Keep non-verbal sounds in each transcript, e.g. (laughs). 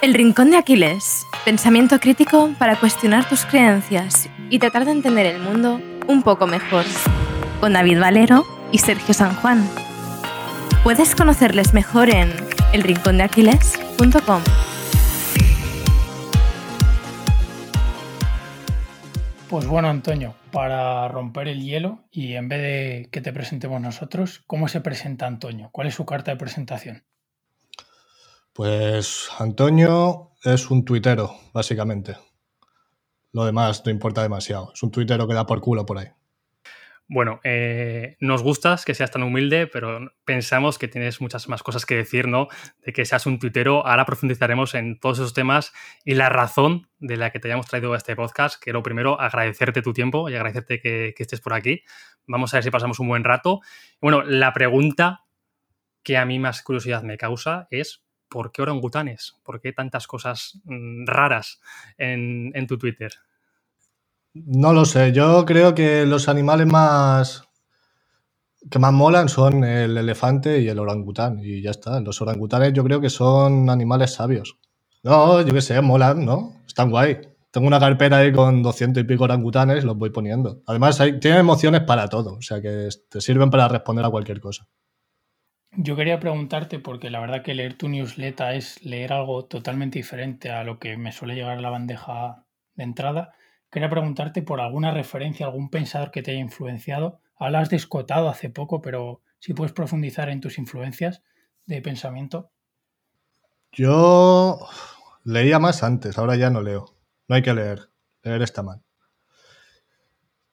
El Rincón de Aquiles. Pensamiento crítico para cuestionar tus creencias y tratar de entender el mundo un poco mejor. Con David Valero y Sergio San Juan. Puedes conocerles mejor en elrincondeaquiles.com. Pues bueno, Antonio, para romper el hielo y en vez de que te presentemos nosotros, ¿cómo se presenta Antonio? ¿Cuál es su carta de presentación? Pues Antonio es un tuitero, básicamente. Lo demás no importa demasiado. Es un tuitero que da por culo por ahí. Bueno, eh, nos gustas que seas tan humilde, pero pensamos que tienes muchas más cosas que decir, ¿no? De que seas un tuitero. Ahora profundizaremos en todos esos temas y la razón de la que te hayamos traído a este podcast, que lo primero, agradecerte tu tiempo y agradecerte que, que estés por aquí. Vamos a ver si pasamos un buen rato. Bueno, la pregunta que a mí más curiosidad me causa es ¿por qué orangutanes? ¿Por qué tantas cosas mm, raras en, tu Twitter? No lo sé, yo creo que los animales más que más molan son el elefante y el orangután y ya está. Los orangutanes yo creo que son animales sabios. No, yo qué sé, molan, ¿no? Están guay. Tengo una carpeta ahí con 200 y pico orangutanes, los voy poniendo. Además, hay, tienen emociones para todo, o sea que te sirven para responder a cualquier cosa. Yo quería preguntarte, porque la verdad que leer tu newsletter es leer algo totalmente diferente a lo que me suele llegar a la bandeja de entrada. Quería preguntarte por alguna referencia, algún pensador que te haya influenciado. Hablas de Escotado hace poco, pero si puedes profundizar en tus influencias de pensamiento. Yo leía más antes, ahora ya no leo. No hay que leer. Leer está mal.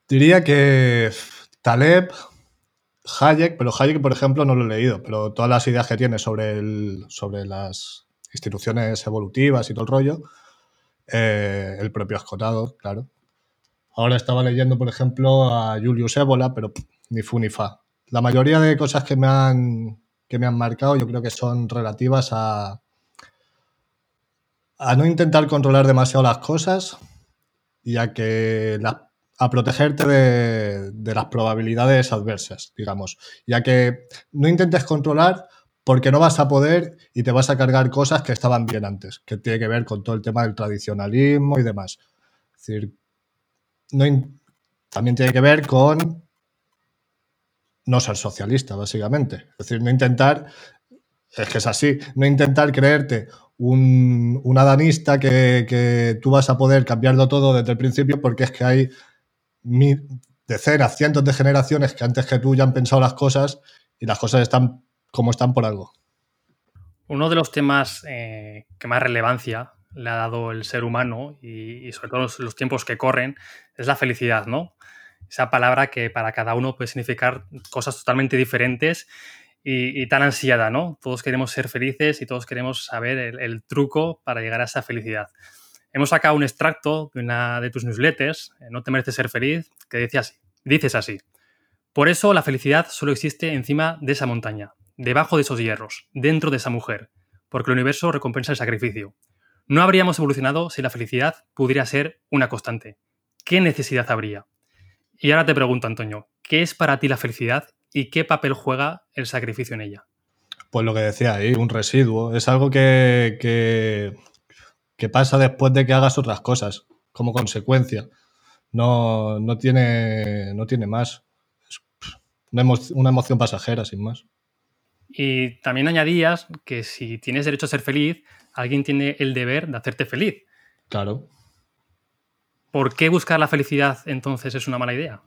Diría que Taleb, Hayek, pero Hayek, por ejemplo, no lo he leído, pero todas las ideas que tiene sobre, el, sobre las instituciones evolutivas y todo el rollo, eh, el propio escotado, claro. Ahora estaba leyendo, por ejemplo, a Julius Ébola, pero ni fu ni fa. La mayoría de cosas que me han, que me han marcado yo creo que son relativas a, a no intentar controlar demasiado las cosas y a que las a protegerte de, las probabilidades adversas, digamos, ya que no intentes controlar porque no vas a poder y te vas a cargar cosas que estaban bien antes, que tiene que ver con todo el tema del tradicionalismo y demás. Es decir, no también tiene que ver con no ser socialista, básicamente. Es decir, no intentar, es que es así, no intentar creerte un, un adanista que, que tú vas a poder cambiarlo todo desde el principio porque es que hay decenas, cientos de generaciones que antes que tú ya han pensado las cosas y las cosas están como están por algo. Uno de los temas eh, que más relevancia le ha dado el ser humano y, sobre todo los, los, tiempos que corren es la felicidad, ¿no? Esa palabra que para cada uno puede significar cosas totalmente diferentes y, tan ansiada, ¿no? Todos queremos ser felices y todos queremos saber el truco para llegar a esa felicidad. Hemos sacado un extracto de una de tus newsletters, eh, No te mereces ser feliz, que dice así, dices así. Por eso la felicidad solo existe encima de esa montaña, debajo de esos hierros, dentro de esa mujer, porque el universo recompensa el sacrificio. No habríamos evolucionado si la felicidad pudiera ser una constante. ¿Qué necesidad habría? Y ahora te pregunto, Antonio, ¿qué es para ti la felicidad y qué papel juega el sacrificio en ella? Pues lo que decía ahí, un residuo. Es algo que, que que pasa después de que hagas otras cosas, como consecuencia. No, no, tiene, no tiene más. Es una, una emoción pasajera, sin más. Y también añadías que si tienes derecho a ser feliz, alguien tiene el deber de hacerte feliz. Claro. ¿Por qué buscar la felicidad entonces es una mala idea?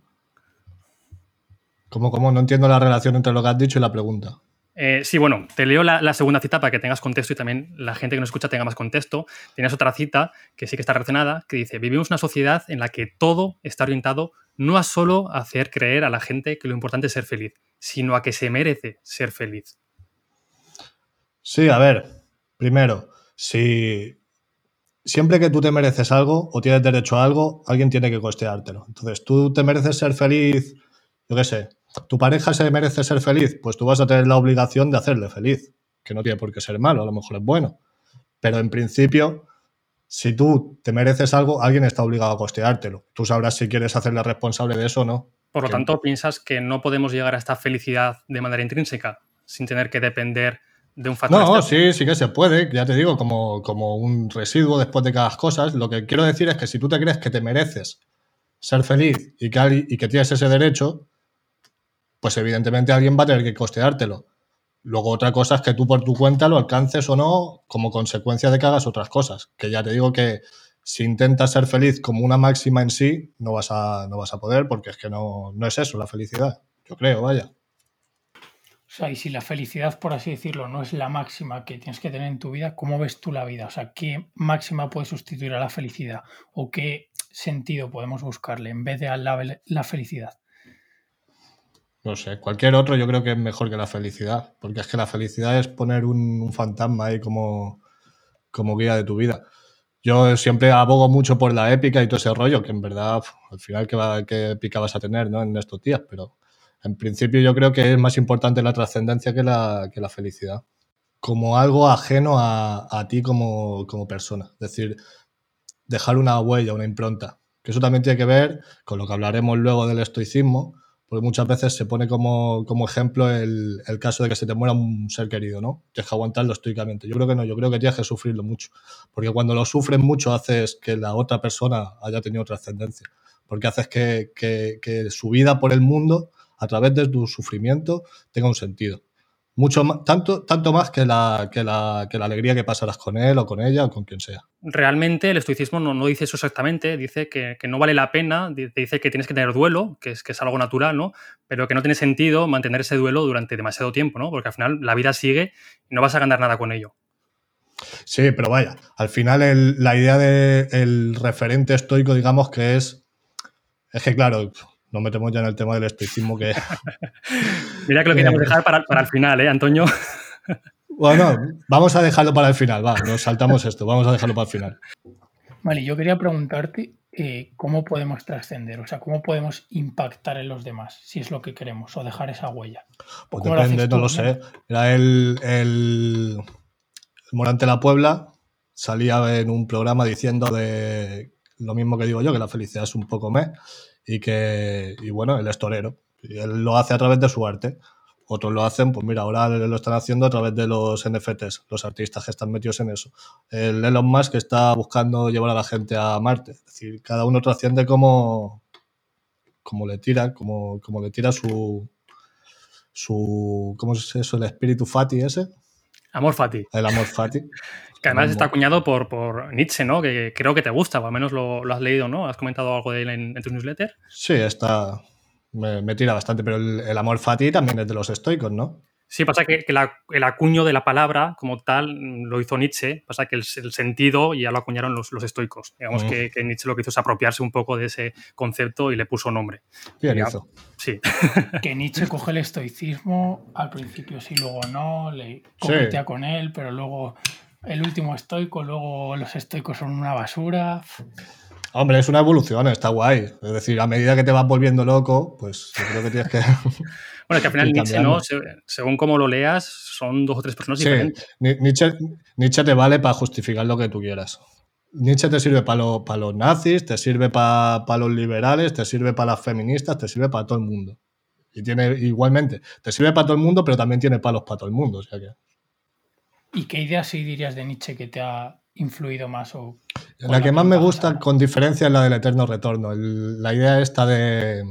¿Cómo, cómo? No entiendo la relación entre lo que has dicho y la pregunta. Eh, sí, bueno, te leo la, segunda cita para que tengas contexto y también la gente que nos escucha tenga más contexto. Tienes otra cita que sí que está relacionada, que dice, vivimos una sociedad en la que todo está orientado no a solo hacer creer a la gente que lo importante es ser feliz, sino a que se merece ser feliz. Sí, a ver, primero, si siempre que tú te mereces algo o tienes derecho a algo, alguien tiene que costeártelo. Entonces, tú te mereces ser feliz, yo qué sé, ¿Tu pareja se merece ser feliz? Pues tú vas a tener la obligación de hacerle feliz, que no tiene por qué ser malo, a lo mejor es bueno. Pero en principio, si tú te mereces algo, alguien está obligado a costeártelo. Tú sabrás si quieres hacerle responsable de eso o no. Por lo tanto, piensas que no podemos llegar a esta felicidad de manera intrínseca, sin tener que depender de un factor. No, sí, sí que se puede, ya te digo, como, como un residuo después de cada cosas. Lo que quiero decir es que si tú te crees que te mereces ser feliz y que, y que tienes ese derecho, pues evidentemente alguien va a tener que costeártelo. Luego otra cosa es que tú por tu cuenta lo alcances o no como consecuencia de que hagas otras cosas. Que ya te digo que si intentas ser feliz como una máxima en sí, no vas a, no vas a poder porque es que no, no es eso la felicidad. Yo creo, vaya. O sea, y si la felicidad, por así decirlo, no es la máxima que tienes que tener en tu vida, ¿cómo ves tú la vida? O sea, ¿qué máxima puede sustituir a la felicidad? ¿O qué sentido podemos buscarle en vez de a la, la felicidad? No sé, cualquier otro yo creo que es mejor que la felicidad, porque es que la felicidad es poner un, fantasma ahí como, como guía de tu vida. Yo siempre abogo mucho por la épica y todo ese rollo, que en verdad al final qué, va, qué épica vas a tener ¿no? en estos días, pero en principio yo creo que es más importante la trascendencia que la, que la felicidad, como algo ajeno a, a ti como, como, persona, es decir, dejar una huella, una impronta, que eso también tiene que ver con lo que hablaremos luego del estoicismo, porque muchas veces se pone como, como ejemplo el, el, caso de que se te muera un ser querido, ¿no? Tienes que aguantarlo estoicamente. Yo creo que no, yo creo que tienes que sufrirlo mucho, porque cuando lo sufres mucho haces que la otra persona haya tenido trascendencia, porque haces que, que, que su vida por el mundo a través de tu sufrimiento tenga un sentido. Mucho más, tanto, tanto más que la, que, la, que la alegría que pasarás con él o con ella o con quien sea. Realmente el estoicismo no, no dice eso exactamente, dice que, que, no vale la pena, dice que tienes que tener duelo, que es, que es algo natural, ¿no? pero que no tiene sentido mantener ese duelo durante demasiado tiempo, ¿no? porque al final la vida sigue y no vas a ganar nada con ello. Sí, pero vaya, al final el, la idea del de referente estoico, digamos que es, es que claro, nos metemos ya en el tema del estoicismo que... (laughs) Mira que lo queríamos dejar para, para el final, ¿eh, Antonio? bueno, vamos a dejarlo para el final, va, nos saltamos esto, vamos a dejarlo para el final. Vale, yo quería preguntarte eh, cómo podemos trascender, o sea, cómo podemos impactar en los demás, si es lo que queremos, o dejar esa huella. Pues depende, no lo sé. Era el, el, el Morante la Puebla, salía en un programa diciendo de lo mismo que digo yo, que la felicidad es un poco me y que, y bueno, él es torero. Y él lo hace a través de su arte. Otros lo hacen, pues mira, ahora lo están haciendo a través de los NFTs, los artistas que están metidos en eso. El Elon Musk está buscando llevar a la gente a Marte. Es decir, cada uno trasciende como, como le tira, como, como le tira su, su. ¿Cómo es eso? El espíritu fati ese. Amor fati. El amor fati. (laughs) Que además está acuñado por, por, Nietzsche, ¿no? Que creo que te gusta, o al menos lo, lo has leído, ¿no? ¿Has comentado algo de él en, en tu newsletter? Sí, está. Me, me tira bastante, pero el, el, amor fati también es de los estoicos, ¿no? Sí, pasa que, que la, el acuño de la palabra como tal lo hizo Nietzsche, pasa que el, el sentido ya lo acuñaron los, los estoicos. Digamos mm. que, que, Nietzsche lo que hizo es apropiarse un poco de ese concepto y le puso nombre. Bien ya, hizo. Sí. (laughs) que Nietzsche coge el estoicismo, al principio sí, luego no, le coquetea sí. con él, pero luego el último estoico, luego los estoicos son una basura. Hombre, es una evolución, está guay. Es decir, a medida que te vas volviendo loco, pues yo creo que tienes que. (laughs) bueno, que al final Nietzsche, ¿no? Según como lo leas, son dos o tres personas sí, diferentes. Nietzsche, Nietzsche te vale para justificar lo que tú quieras. Nietzsche te sirve para, lo, para los nazis, te sirve para, para los liberales, te sirve para las feministas, te sirve para todo el mundo. Y tiene igualmente, te sirve para todo el mundo, pero también tiene palos para todo el mundo. O sea que. ¿Y qué idea sí dirías de Nietzsche que te ha influido más? O, la, la que más me gusta, con diferencia, es la del eterno retorno. El, la idea esta de,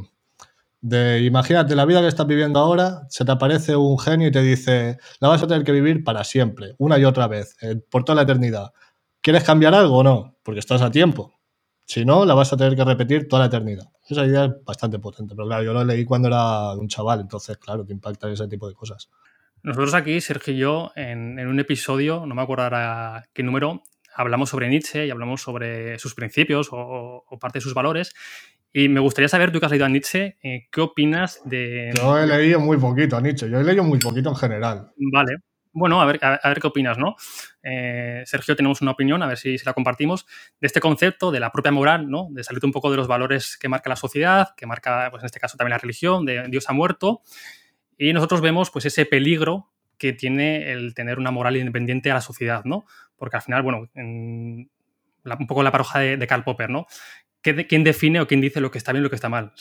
de, imagínate, la vida que estás viviendo ahora, se te aparece un genio y te dice, la vas a tener que vivir para siempre, una y otra vez, eh, por toda la eternidad. ¿Quieres cambiar algo o no? Porque estás a tiempo. Si no, la vas a tener que repetir toda la eternidad. Esa idea es bastante potente, pero claro, yo lo leí cuando era un chaval, entonces, claro, te impacta ese tipo de cosas. Nosotros aquí, Sergio y yo, en, en, un episodio, no me acuerdo ahora qué número, hablamos sobre Nietzsche y hablamos sobre sus principios o, o parte de sus valores. Y me gustaría saber, tú que has leído a Nietzsche, eh, ¿qué opinas de...? Yo he leído muy poquito a Nietzsche, yo he leído muy poquito en general. Vale, bueno, a ver, a, a ver qué opinas, ¿no? Eh, Sergio, tenemos una opinión, a ver si, si, la compartimos, de este concepto de la propia moral, ¿no? De salirte un poco de los valores que marca la sociedad, que marca, pues en este caso también la religión, de Dios ha muerto, y nosotros vemos pues ese peligro que tiene el tener una moral independiente a la sociedad, ¿no? Porque al final, bueno, un poco la paroja de, Karl Popper, ¿no? ¿Quién define o quién dice lo que está bien y lo que está mal?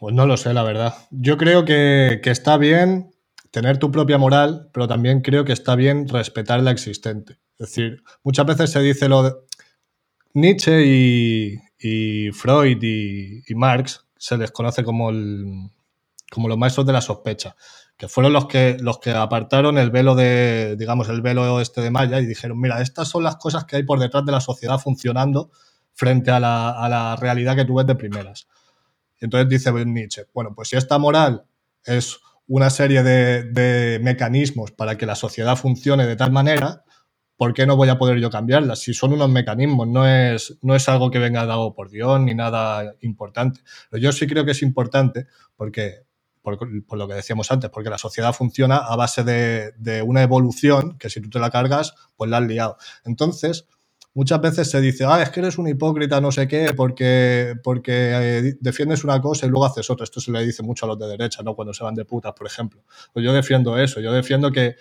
Pues no lo sé, la verdad. Yo creo que, que está bien tener tu propia moral, pero también creo que está bien respetar la existente. Es decir, muchas veces se dice lo de Nietzsche y, Freud y, Marx se les conoce como, como los maestros de la sospecha, que fueron los que, los que apartaron el velo de, digamos, el velo este de Maya y dijeron, mira, estas son las cosas que hay por detrás de la sociedad funcionando frente a la, a la realidad que tú ves de primeras. Y entonces dice Nietzsche, bueno, pues si esta moral es una serie de, mecanismos para que la sociedad funcione de tal manera, ¿por qué no voy a poder yo cambiarla? Si son unos mecanismos, no es, no es algo que venga dado por Dios ni nada importante. Pero yo sí creo que es importante porque, por, lo que decíamos antes, porque la sociedad funciona a base de, una evolución que si tú te la cargas, pues la has liado. Entonces, muchas veces se dice, ah, es que eres un hipócrita, no sé qué, porque, porque eh, defiendes una cosa y luego haces otra. Esto se le dice mucho a los de derecha, ¿no? Cuando se van de putas, por ejemplo. Pues yo defiendo eso, yo defiendo que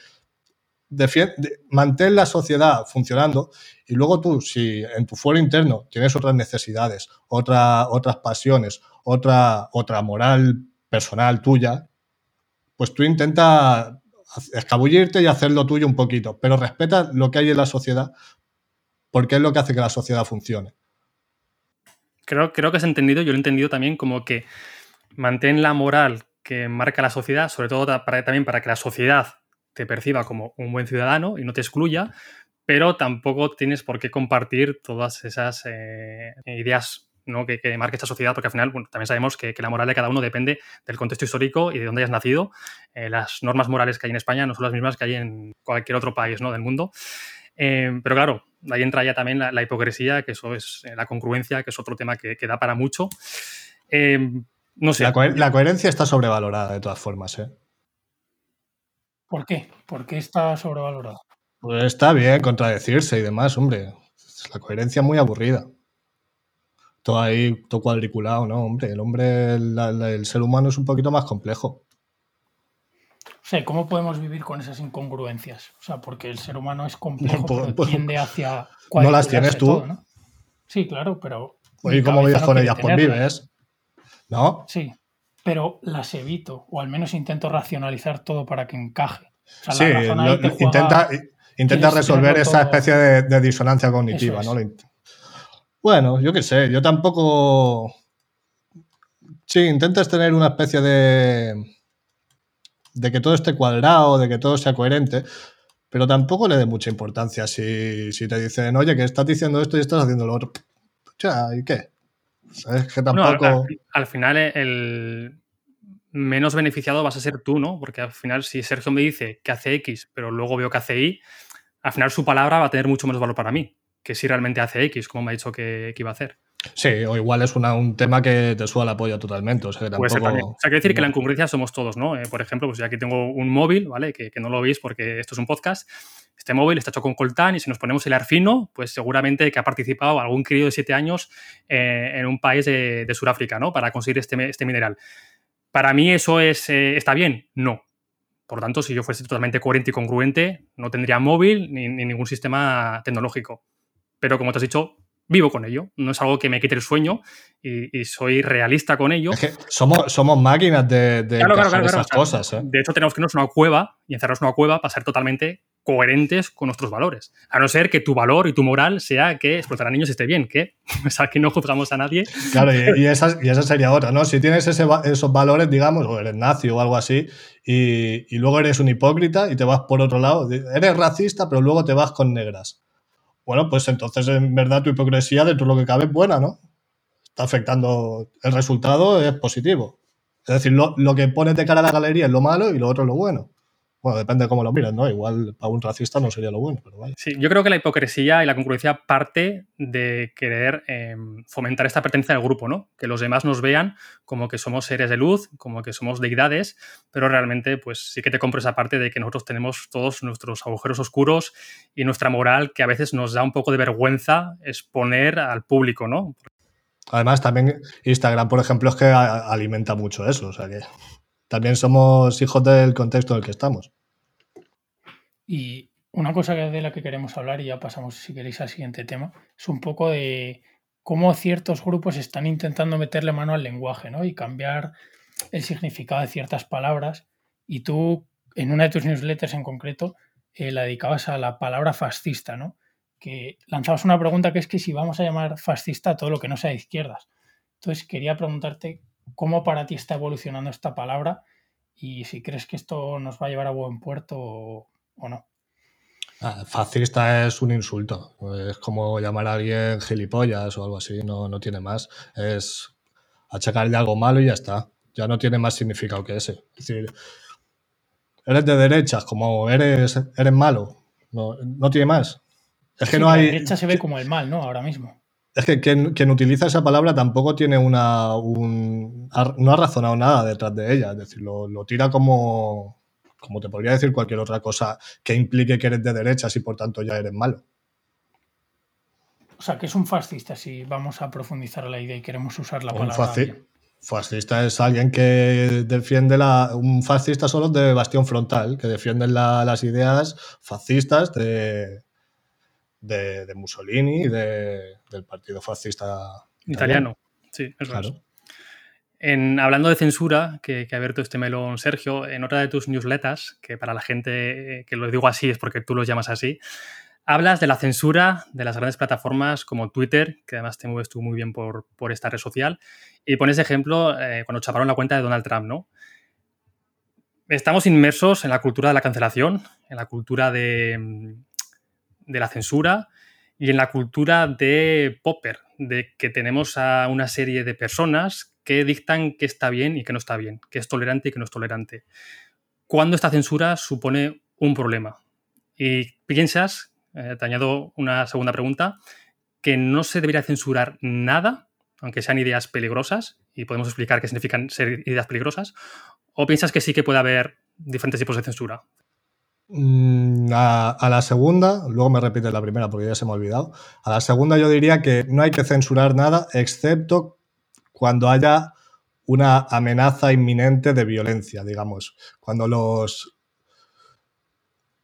mantén la sociedad funcionando y luego tú, si en tu fuero interno tienes otras necesidades, otra, otras pasiones, otra, otra moral personal tuya, pues tú intenta escabullirte y hacer lo tuyo un poquito, pero respeta lo que hay en la sociedad porque es lo que hace que la sociedad funcione. Creo, creo que has entendido, yo lo he entendido también como que mantén la moral que marca la sociedad, sobre todo para, también para que la sociedad te perciba como un buen ciudadano y no te excluya, pero tampoco tienes por qué compartir todas esas eh, ideas ¿no? que, que, marca esta sociedad, porque al final también sabemos que, la moral de cada uno depende del contexto histórico y de dónde hayas nacido. Eh, las normas morales que hay en España no son las mismas que hay en cualquier otro país ¿no? del mundo. Eh, pero claro, ahí entra ya también la, hipocresía, que eso es eh, la congruencia, que es otro tema que, da para mucho. Eh, no sé. La, coherencia está sobrevalorada de todas formas. ¿eh? ¿Por qué? ¿Por qué está sobrevalorada? Pues está bien contradecirse y demás, hombre. La coherencia es muy aburrida. Todo ahí, todo cuadriculado, ¿no? Hombre, el hombre, el ser humano es un poquito más complejo. O sea, ¿cómo podemos vivir con esas incongruencias? O sea, porque el ser humano es complejo, (laughs) pero pues, tiende hacia... (laughs) No las tienes tú. Sí, claro, pero... ¿Y cómo vives con ellas? Pues vives. ¿No? Sí, pero las evito, o al menos intento racionalizar todo para que encaje. sí, intenta, intenta resolver esa especie de, disonancia cognitiva, ¿no? Bueno, yo qué sé, yo tampoco... Sí, intentas tener una especie de de que todo esté cuadrado, de que todo sea coherente, pero tampoco le dé mucha importancia si, te dicen, oye, que estás diciendo esto y estás haciendo lo otro. O sea, ¿y qué? ¿Sabes? Que tampoco... al, final, el menos beneficiado vas a ser tú, ¿no? Porque al final, si Sergio me dice que hace X, pero luego veo que hace Y, al final su palabra va a tener mucho menos valor para mí que si realmente hace X, como me ha dicho que, que iba a hacer. Sí, o igual es un tema que te suba la polla totalmente. O sea, que tampoco... O sea, quiero decir que la incongruencia somos todos, ¿no? Eh, por ejemplo, pues ya aquí tengo un móvil, ¿vale? Que, no lo veis porque esto es un podcast. Este móvil está hecho con coltán y si nos ponemos el arfino, pues seguramente que ha participado algún crío de 7 años eh, en un país de, Sudáfrica, ¿no? Para conseguir este, este mineral. ¿Para mí eso es, eh, está bien? No. Por lo tanto, si yo fuese totalmente coherente y congruente, no tendría móvil ni ningún sistema tecnológico. Pero como te has dicho, vivo con ello. No es algo que me quite el sueño y, soy realista con ello. somos, somos máquinas de, de esas cosas. ¿eh? De hecho, tenemos que irnos a una cueva y encerrarnos en una cueva para ser totalmente coherentes con nuestros valores. A no ser que tu valor y tu moral sea que explotar a niños esté bien, que, (laughs) o sea, que no juzgamos a nadie. Claro, y, (laughs) esa, y esa, sería otra, ¿no? Si tienes esos valores, digamos, o eres nazi o algo así, y, y luego eres un hipócrita y te vas por otro lado, eres racista, pero luego te vas con negras bueno, pues entonces en verdad tu hipocresía dentro de lo que cabe es buena, ¿no? Está afectando, el resultado es positivo. Es decir, lo, lo que pones de cara a la galería es lo malo y lo otro es lo bueno. Bueno, depende de cómo lo miras, ¿no? Igual para un racista no sería lo bueno, pero vale. Sí, yo creo que la hipocresía y la congruencia parte de querer em, fomentar esta pertenencia al grupo, ¿no? Que los demás nos vean como que somos seres de luz, como que somos deidades, pero realmente, pues sí que te compro esa parte de que nosotros tenemos todos nuestros agujeros oscuros y nuestra moral que a veces nos da un poco de vergüenza exponer al público, ¿no? Además, también Instagram, por ejemplo, es que alimenta mucho eso, o sea que también somos hijos del contexto en el que estamos. Y una cosa de la que queremos hablar, y ya pasamos, si queréis, al siguiente tema, es un poco de cómo ciertos grupos están intentando meterle mano al lenguaje, ¿no? Y cambiar el significado de ciertas palabras. Y tú, en una de tus newsletters en concreto eh, la dedicabas a la palabra fascista, ¿no? Que lanzabas una pregunta que es que si vamos a llamar fascista a todo lo que no sea de izquierdas. Entonces quería preguntarte cómo para ti está evolucionando esta palabra y si crees que esto nos va a llevar a buen puerto o, no. Ah, fascista es un insulto. Es como llamar a alguien gilipollas o algo así, no, no tiene más. Es achacarle algo malo y ya está. Ya no tiene más significado que ese. Es decir, eres de derechas, como eres, eres malo. No, no tiene más. Es que no hay. La derecha se ve como el mal, ¿no? Ahora mismo. Es que quien, utiliza esa palabra tampoco tiene una. Un, no ha razonado nada detrás de ella. Es decir, lo, tira como. Como te podría decir cualquier otra cosa que implique que eres de derechas y por tanto ya eres malo. O sea, que es un fascista, si vamos a profundizar la idea y queremos usar la palabra. Fascista es alguien que defiende la. Un fascista solo de bastión frontal, que defiende las ideas fascistas de, de, Mussolini y del partido fascista italiano. Sí, es claro. En, hablando de censura, que, ha abierto este melón Sergio, en otra de tus newsletters, que para la gente que lo digo así es porque tú lo llamas así, Hablas de la censura de las grandes plataformas como Twitter, que además te mueves tú muy bien por, esta red social, y pones ejemplo eh, cuando chaparon la cuenta de Donald Trump, ¿no? Estamos inmersos en la cultura de la cancelación, en la cultura de, de la censura y en la cultura de Popper, de que tenemos a una serie de personas que dictan qué está bien y qué no está bien, qué es tolerante y qué no es tolerante. ¿Cuándo esta censura supone un problema? Y piensas eh, te añado una segunda pregunta, que no se debería censurar nada, aunque sean ideas peligrosas, y podemos explicar qué significan ser ideas peligrosas, o piensas que sí que puede haber diferentes tipos de censura? Mm, a, la segunda, luego me repite la primera porque ya se me ha olvidado. A la segunda yo diría que no hay que censurar nada excepto cuando haya una amenaza inminente de violencia, digamos. Cuando los,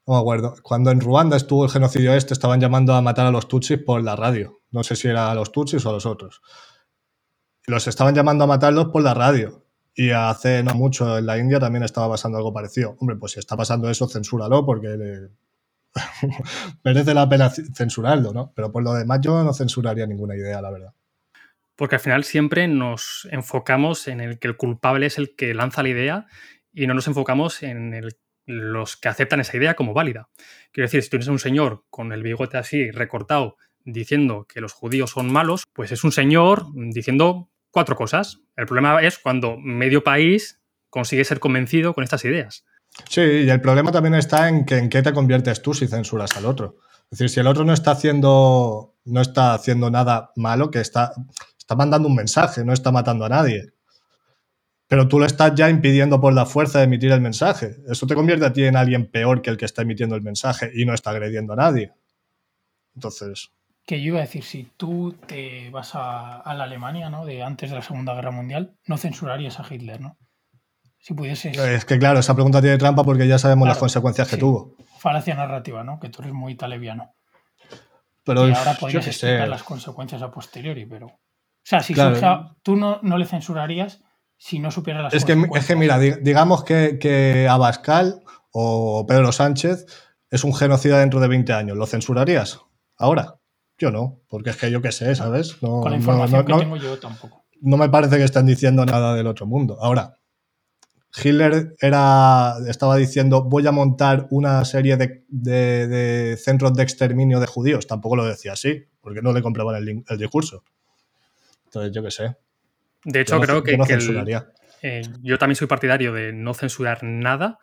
no me acuerdo. Cuando en Ruanda estuvo el genocidio este, estaban llamando a matar a los Tutsis por la radio. No sé si era a los Tutsis o a los otros. Los estaban llamando a matarlos por la radio. Y hace no mucho en la India también estaba pasando algo parecido. Hombre, pues si está pasando eso, censúralo porque (laughs) merece la pena censurarlo, ¿no? Pero por lo demás yo no censuraría ninguna idea, la verdad. Porque al final siempre nos enfocamos en el que el culpable es el que lanza la idea y no nos enfocamos en los que aceptan esa idea como válida. Quiero decir, si tú eres un señor con el bigote así recortado diciendo que los judíos son malos, pues es un señor diciendo cuatro cosas. El problema es cuando medio país consigue ser convencido con estas ideas. Sí, y el problema también está en que en qué te conviertes tú si censuras al otro. Es decir, si el otro no está haciendo, no está haciendo nada malo, que está, está mandando un mensaje, no está matando a nadie pero tú le estás ya impidiendo por la fuerza de emitir el mensaje. Eso te convierte a ti en alguien peor que el que está emitiendo el mensaje y no está agrediendo a nadie. Entonces. Que yo iba a decir, si tú te vas a, la Alemania, ¿no? De antes de la Segunda Guerra Mundial, no censurarías a Hitler, ¿no? Si pudieses. Es que claro, esa pregunta tiene trampa porque ya sabemos las consecuencias que tuvo. Falacia narrativa, ¿no? Que tú eres muy taleviano. Pero y ahora podrías explicar las consecuencias a posteriori, pero. O sea, si tú no, no le censurarías si no supiera las es que, es que mira, digamos que, Abascal o Pedro Sánchez es un genocida dentro de 20 años. ¿Lo censurarías ahora? Yo no, porque es que yo qué sé, ¿sabes? No, Con la información que tengo yo tampoco. No me parece que estén diciendo nada del otro mundo. Ahora, Hitler era, estaba diciendo voy a montar una serie de, centros de exterminio de judíos. Tampoco lo decía así, porque no le compraban el, el discurso. Entonces, yo qué sé. De hecho, creo que, eh, yo también soy partidario de no censurar nada.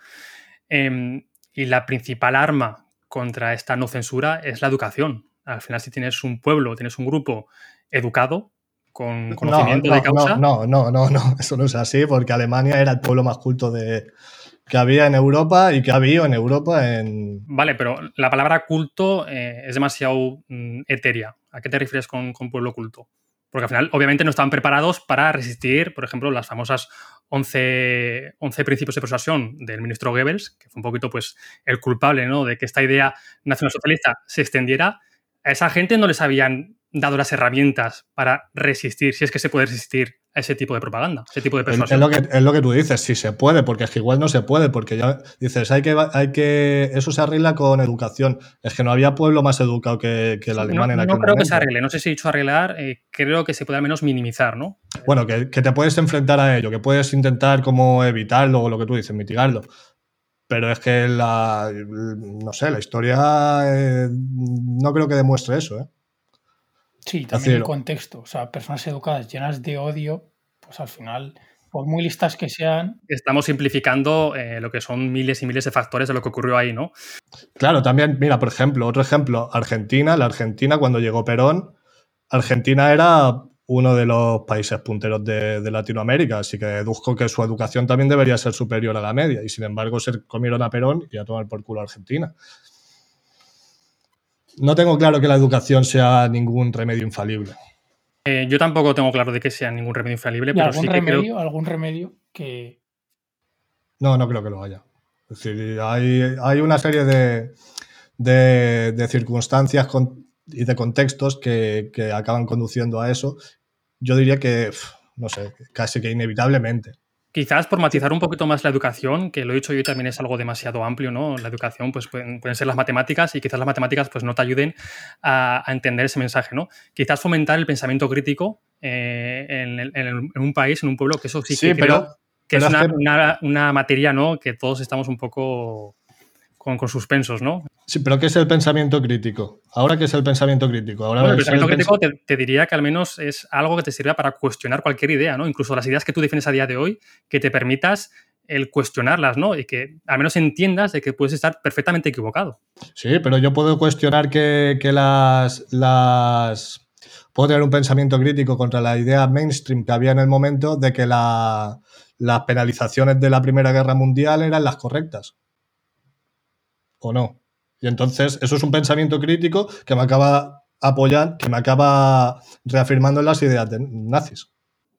Em, y la principal arma contra esta no censura es la educación. Al final, si tienes un pueblo, tienes un grupo educado, con conocimiento de causa. No, no, no, no, eso no es así, porque Alemania era el pueblo más culto de, que había en Europa y que ha habido en Europa en... Vale, pero la palabra culto eh, es demasiado mm, etérea. ¿A qué te refieres con, con pueblo culto? Porque al final, obviamente, no estaban preparados para resistir, por ejemplo, las famosas 11, 11 principios de persuasión del ministro Goebbels, que fue un poquito pues, el culpable ¿no? de que esta idea nacionalsocialista se extendiera. A esa gente no les habían dado las herramientas para resistir, si es que se puede resistir a ese tipo de propaganda, ese tipo de persuasión. Es lo que, es lo que tú dices, si se puede, porque es que igual no se puede, porque ya dices, hay que, hay que, eso se arregla con educación. Es que no había pueblo más educado que, el alemán en aquel No creo que se arregle, no sé si he dicho arreglar, eh, creo que se puede al menos minimizar, ¿no? Bueno, que, te puedes enfrentar a ello, que puedes intentar como evitarlo o lo que tú dices, mitigarlo. Pero es que la, no sé, la historia eh, no creo que demuestre eso, ¿eh? Sí, también el contexto. O sea, personas educadas llenas de odio, pues al final, por muy listas que sean. Estamos simplificando eh, lo que son miles y miles de factores de lo que ocurrió ahí, ¿no? Claro, también, mira, por ejemplo, otro ejemplo, Argentina. La Argentina, cuando llegó Perón, Argentina era uno de los países punteros de, de, Latinoamérica, así que deduzco que su educación también debería ser superior a la media, y sin embargo se comieron a Perón y a tomar por culo a Argentina no tengo claro que la educación sea ningún remedio infalible. Eh, yo tampoco tengo claro de que sea ningún remedio infalible, pero algún sí remedio, algún remedio que. No, no creo que lo haya. Es decir, hay, una serie de, de, circunstancias y de contextos que, que, acaban conduciendo a eso. Yo diría que, no sé, casi que inevitablemente. Quizás por matizar un poquito más la educación, que lo he dicho yo también es algo demasiado amplio, ¿no? La educación pues pueden, ser las matemáticas y quizás las matemáticas pues no te ayuden a, entender ese mensaje, ¿no? Quizás fomentar el pensamiento crítico eh, en, un país, en un pueblo, que eso sí, que pero, que es una, una, materia, ¿no? Que todos estamos un poco con, suspensos, ¿no? Sí, pero ¿qué es el pensamiento crítico? ¿Ahora qué es el pensamiento crítico? Ahora el pensamiento crítico te, diría que al menos es algo que te sirva para cuestionar cualquier idea, ¿no? Incluso las ideas que tú defines a día de hoy, que te permitas el cuestionarlas, ¿no? Y que al menos entiendas de que puedes estar perfectamente equivocado. Sí, pero yo puedo cuestionar que, las, las... Puedo tener un pensamiento crítico contra la idea mainstream que había en el momento de que las penalizaciones de la Primera Guerra Mundial eran las correctas o no. Y entonces eso es un pensamiento crítico que me acaba apoyando, que me acaba reafirmando en las ideas de nazis.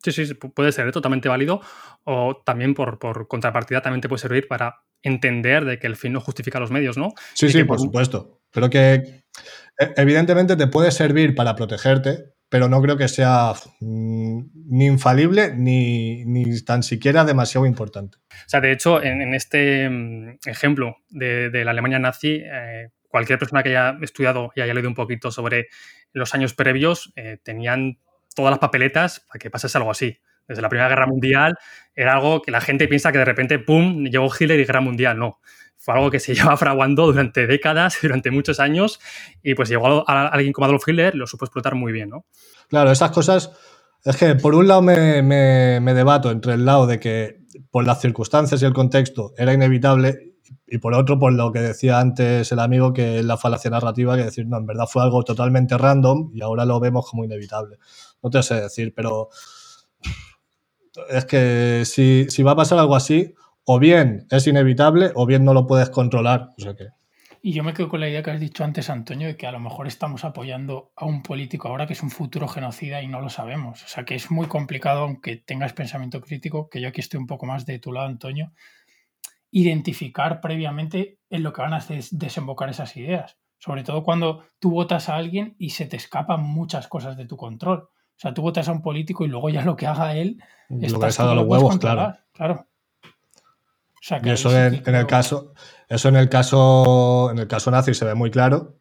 Sí, sí, puede ser totalmente válido. O también por, contrapartida también te puede servir para entender de que el fin no justifica los medios, ¿no? Sí, sí, por supuesto. Pero que e, evidentemente te puede servir para protegerte, pero no creo que sea mm, ni infalible ni, tan siquiera demasiado importante. O sea, de hecho, en, este mm, ejemplo de, la Alemania nazi, eh, cualquier persona que haya estudiado y haya leído un poquito sobre los años previos, eh, tenían todas las papeletas para que pasase algo así. Desde la Primera Guerra Mundial era algo que la gente piensa que de repente, ¡pum!, llegó Hitler y Guerra Mundial. No, algo que se (laughs) lleva fraguando durante décadas, (laughs) durante muchos años, y pues llegó a alguien como Adolf Hitler, lo supo explotar muy bien, ¿no? Claro, esas cosas, es que por un lado me, debato entre el lado de que por las circunstancias y el contexto era inevitable y por otro, por lo que decía antes el amigo, que es la falacia narrativa, que decir, no, en verdad fue algo totalmente random y ahora lo vemos como inevitable. No te sé decir, pero es que si va a pasar algo así, o bien es inevitable o bien no lo puedes controlar. O sea que... Y yo me quedo con la idea que has dicho antes, Antonio, de que a lo mejor estamos apoyando a un político ahora que es un futuro genocida y no lo sabemos. O sea que es muy complicado, aunque tengas pensamiento crítico, que yo aquí estoy un poco más de tu lado, Antonio, identificar previamente en lo que van a hacer desembocar esas ideas. Sobre todo cuando tú votas a alguien y se te escapan muchas cosas de tu control. O sea, tú votas a un político y luego ya lo que haga él... Lo que los huevos, claro. Claro y eso en, el caso, eso en el caso, en el caso nazi se ve muy claro,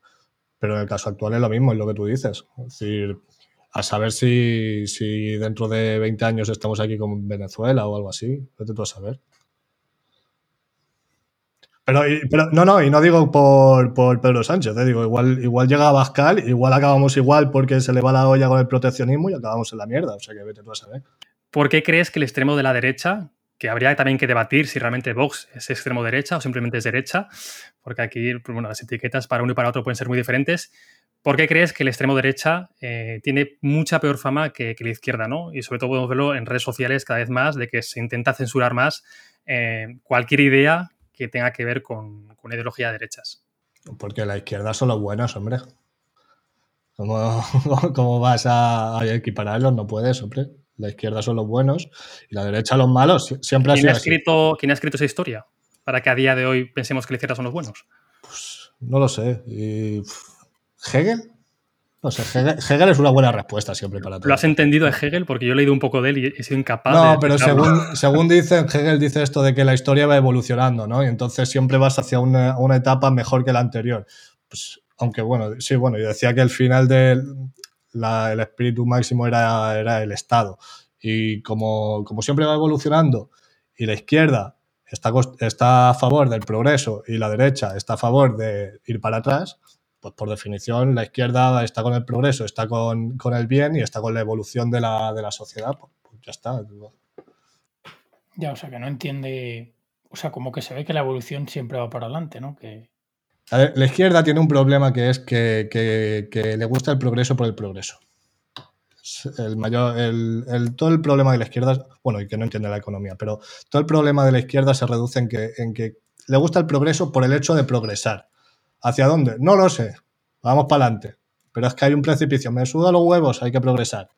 pero en el caso actual es lo mismo, es lo que tú dices. Es decir, a saber si, dentro de 20 años estamos aquí con Venezuela o algo así, vete tú a saber. Pero, pero, no, no, y no digo por, por Pedro Sánchez, te digo, igual, igual llega a Bascal, igual acabamos igual porque se le va la olla con el proteccionismo y acabamos en la mierda, o sea que vete tú a saber. ¿Por qué crees que el extremo de la derecha, que habría también que debatir si realmente Vox es extremo derecha o simplemente es derecha, porque aquí pues, bueno, las etiquetas para uno y para otro pueden ser muy diferentes. ¿Por qué crees que el extremo derecha eh, tiene mucha peor fama que, la izquierda? ¿no? Y sobre todo podemos verlo en redes sociales cada vez más, de que se intenta censurar más eh, cualquier idea que tenga que ver con, con ideología de derechas. Porque la izquierda son los buenos, hombre. ¿Cómo, (laughs) cómo vas a equipararlos? No puedes, hombre la izquierda son los buenos y la derecha los malos. Siempre ¿Quién ha, escrito, ¿Quién ha escrito esa historia? Para que a día de hoy pensemos que la izquierda son los buenos. Pues no lo sé. ¿Hegel? No sé, Hegel, Hegel es una buena respuesta siempre para todo. ¿Lo has entendido de Hegel? Porque yo he leído un poco de él y he sido incapaz de. No, pero según, según dicen, Hegel dice esto de que la historia va evolucionando, ¿no? Y entonces siempre vas hacia una, una etapa mejor que la anterior. Pues, aunque bueno, sí, bueno, yo decía que el final del el espíritu máximo era, era el Estado. Y como, como siempre va evolucionando y la izquierda está, está a favor del progreso y la derecha está a favor de ir para atrás, pues por definición la izquierda está con el progreso, está con, con el bien y está con la evolución de la, de la sociedad. Pues, pues ya está. Ya, o sea, que no entiende. O sea, como que se ve que la evolución siempre va para adelante, ¿no? Que A ver, la izquierda tiene un problema que es que, le gusta el progreso por el progreso. Es El mayor, el- todo el problema de la izquierda, bueno, y que no entiende la economía, pero todo el problema de la izquierda se reduce en que, en que le gusta el progreso por el hecho de progresar. ¿Hacia dónde? No lo sé. Vamos para adelante. Pero es que hay un precipicio. Me suda los huevos, hay que progresar.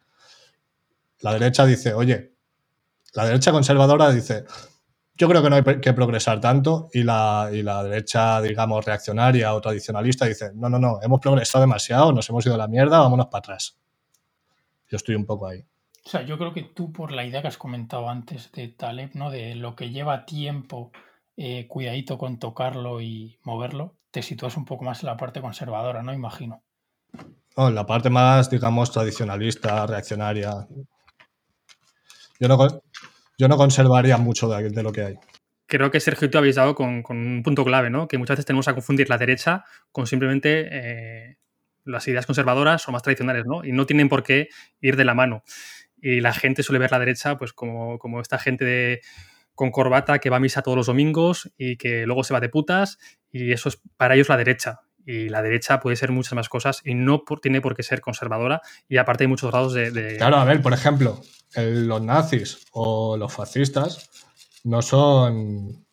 La derecha dice, oye, la derecha conservadora dice, yo creo que no hay que progresar tanto y la, y la derecha, digamos, reaccionaria o tradicionalista dice, no, no, no, hemos progresado demasiado, nos hemos ido a la mierda, vámonos para atrás. Yo estoy un poco ahí. O sea, yo creo que tú, por la idea que has comentado antes de Taleb, ¿no? De lo que lleva tiempo, eh, cuidadito con tocarlo y moverlo, te sitúas un poco más en la parte conservadora, ¿no? Imagino. No, la parte más, digamos, tradicionalista, reaccionaria. Yo no, yo no conservaría mucho de, lo que hay. Creo que Sergio y tú habéis dado con, un punto clave, ¿no? Que muchas veces tenemos a confundir la derecha con simplemente eh, las ideas conservadoras o más tradicionales, ¿no? Y no tienen por qué ir de la mano. Y la gente suele ver la derecha, pues, como, como esta gente de- con corbata que va a misa todos los domingos y que luego se va de putas, y eso es para ellos la derecha. Y la derecha puede ser muchas más cosas y no por- tiene por qué ser conservadora. Y aparte hay muchos grados de. de- Claro, a ver, por ejemplo, el- los nazis o los fascistas no son,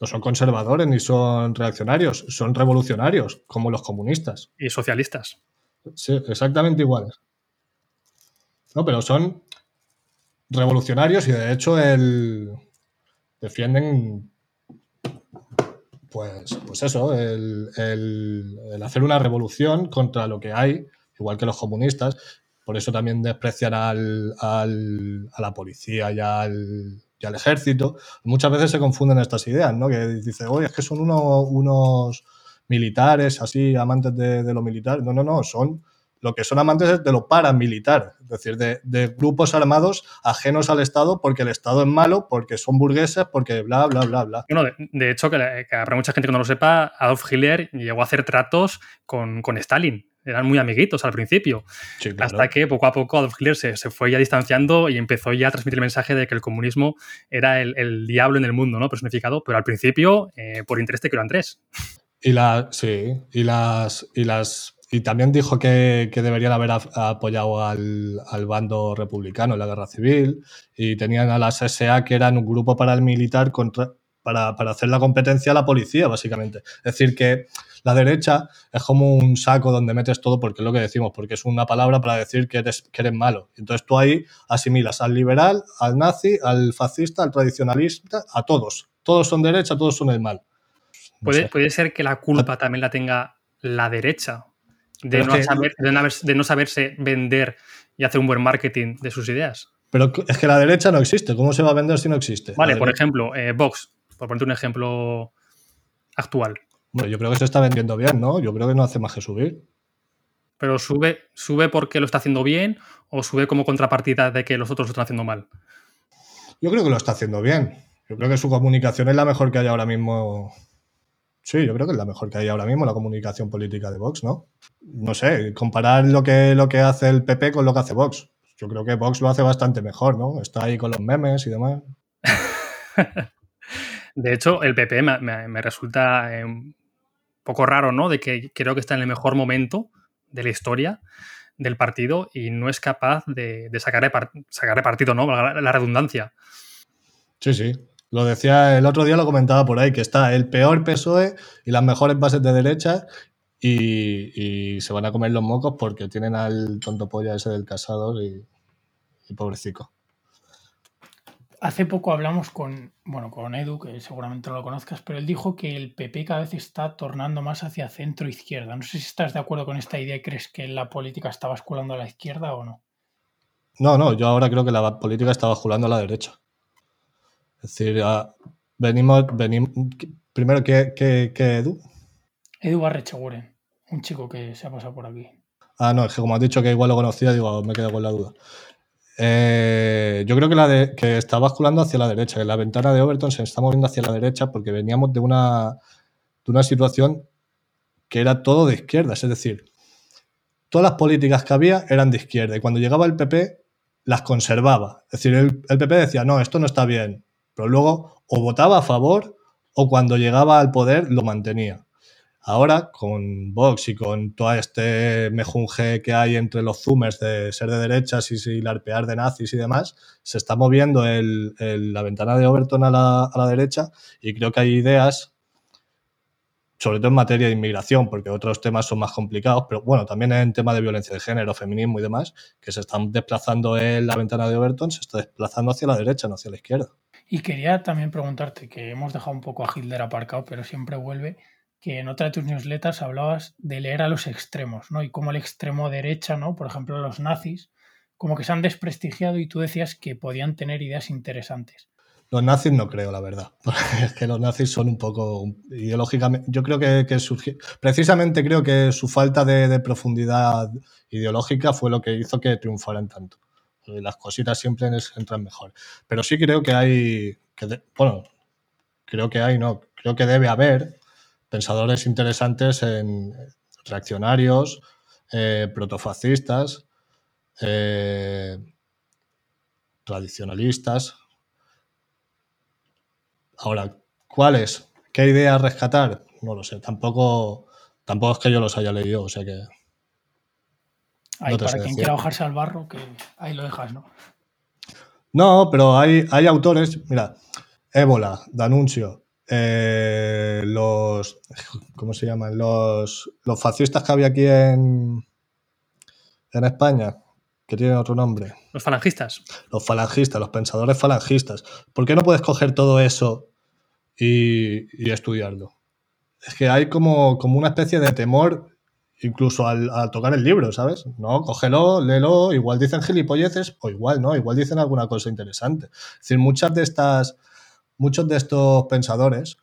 no son conservadores ni son reaccionarios, son revolucionarios, como los comunistas. y socialistas. Sí, exactamente iguales. No, pero son revolucionarios y de hecho el, defienden pues, pues eso, el, el- hacer una revolución contra lo que hay, igual que los comunistas. Por eso también desprecian al, al- a la policía y al, y al ejército. Muchas veces se confunden estas ideas, ¿no? Que dice, oye, es que son uno- unos militares, así, amantes de, de lo militar. No, no, no, son lo que son amantes es de lo paramilitar, es decir, de, de grupos armados ajenos al Estado porque el Estado es malo, porque son burgueses, porque bla, bla, bla, bla. Bueno, de, de hecho, que, la- que habrá mucha gente que no lo sepa, Adolf Hitler llegó a hacer tratos con, con Stalin. Eran muy amiguitos al principio. Sí, claro. Hasta que poco a poco Adolf Hitler se, se fue ya distanciando y empezó ya a transmitir el mensaje de que el comunismo era el, el diablo en el mundo, ¿no? Personificado. Pero al principio, eh, por interés te quiero Andrés. Y la, sí, y las, y las, y también dijo que, que deberían haber a- apoyado al, al bando republicano en la guerra civil y tenían a las SA que eran un grupo paramilitar contra, para, para hacer la competencia a la policía, básicamente. Es decir, que la derecha es como un saco donde metes todo porque es lo que decimos, porque es una palabra para decir que eres, que eres malo. Entonces tú ahí asimilas al liberal, al nazi, al fascista, al tradicionalista, a todos. Todos son derecha, todos son el mal. No Puede, puede ser que la culpa también la tenga la derecha de no, que- saber- de no haber- de no saberse vender y hacer un buen marketing de sus ideas. Pero es que la derecha no existe. ¿Cómo se va a vender si no existe? Vale, por ejemplo, eh, Vox, por ponerte un ejemplo actual. Bueno, yo creo que se está vendiendo bien, ¿no? Yo creo que no hace más que subir. Pero sube, sube porque lo está haciendo bien o sube como contrapartida de que los otros lo están haciendo mal. Yo creo que lo está haciendo bien. Yo creo que su comunicación es la mejor que hay ahora mismo. Sí, yo creo que es la mejor que hay ahora mismo, la comunicación política de Vox, ¿no? No sé, comparar lo que, lo que hace el PP con lo que hace Vox. Yo creo que Vox lo hace bastante mejor, ¿no? Está ahí con los memes y demás. (laughs) De hecho, el PP me, me- me resulta eh, un poco raro, ¿no? De que creo que está en el mejor momento de la historia del partido y no es capaz de, de sacarle, par- sacarle partido, ¿no? La redundancia. Sí, sí. Lo decía el otro día, lo comentaba por ahí, que está el peor PSOE y las mejores bases de derecha y, y se van a comer los mocos porque tienen al tonto polla ese del casado y, y pobrecico. Hace poco hablamos con, bueno, con Edu, que seguramente no lo conozcas, pero él dijo que el PP cada vez está tornando más hacia centro izquierda. No sé si estás de acuerdo con esta idea y crees que la política está basculando a la izquierda o no. No, no, yo ahora creo que la política está basculando a la derecha. Es decir, venimos, venimos. Primero, ¿qué, qué, qué Edu? Edu Barrecheguren, un chico que se ha pasado por aquí. Ah, no, es que como has dicho que igual lo conocía, digo, me quedo con la duda. Eh, yo creo que, la de, que está basculando hacia la derecha, que la ventana de Overton se está moviendo hacia la derecha porque veníamos de una, de una situación que era todo de izquierdas, es decir, todas las políticas que había eran de izquierda y cuando llegaba el PP las conservaba. Es decir, el, el PP decía, no, esto no está bien, pero luego o votaba a favor o cuando llegaba al poder lo mantenía. Ahora, con Vox y con todo este mejunje que hay entre los zoomers de ser de derechas y, larpear de nazis y demás, se está moviendo la ventana de Overton a la, derecha y creo que hay ideas, sobre todo en materia de inmigración, porque otros temas son más complicados, pero bueno, también en tema de violencia de género, feminismo y demás, que se están desplazando en la ventana de Overton, se está desplazando hacia la derecha, no hacia la izquierda. Y quería también preguntarte, que hemos dejado un poco a Hitler aparcado, pero siempre vuelve que en otra de tus newsletters hablabas de leer a los extremos, ¿no? Y cómo el extremo derecha, ¿no? Por ejemplo, los nazis, como que se han desprestigiado y tú decías que podían tener ideas interesantes. Los nazis no creo, la verdad. (laughs) Es que los nazis son un poco ideológicamente. Yo creo que, que precisamente creo que su falta de, profundidad ideológica fue lo que hizo que triunfaran tanto. Las cositas siempre entran mejor. Pero sí creo que hay. Que bueno, creo que hay, no. Creo que debe haber pensadores interesantes en reaccionarios, eh, protofascistas, eh, tradicionalistas. Ahora, ¿cuáles? ¿Qué ideas rescatar? No lo sé. Tampoco, tampoco es que yo los haya leído, o sea que. Ahí, para quien quiera bajarse al barro, que ahí lo dejas, ¿no? No, pero hay, hay autores, mira, Ébola, Danuncio, eh, los. ¿Cómo se llaman? Los, los fascistas que había aquí en, en España, que tienen otro nombre. Los falangistas. Los falangistas, los pensadores falangistas. ¿Por qué no puedes coger todo eso y, estudiarlo? Es que hay como, como una especie de temor incluso al, tocar el libro, ¿sabes? No, cógelo, léelo, igual dicen gilipolleces o igual no, igual dicen alguna cosa interesante. Es decir, muchas de estas muchos de estos pensadores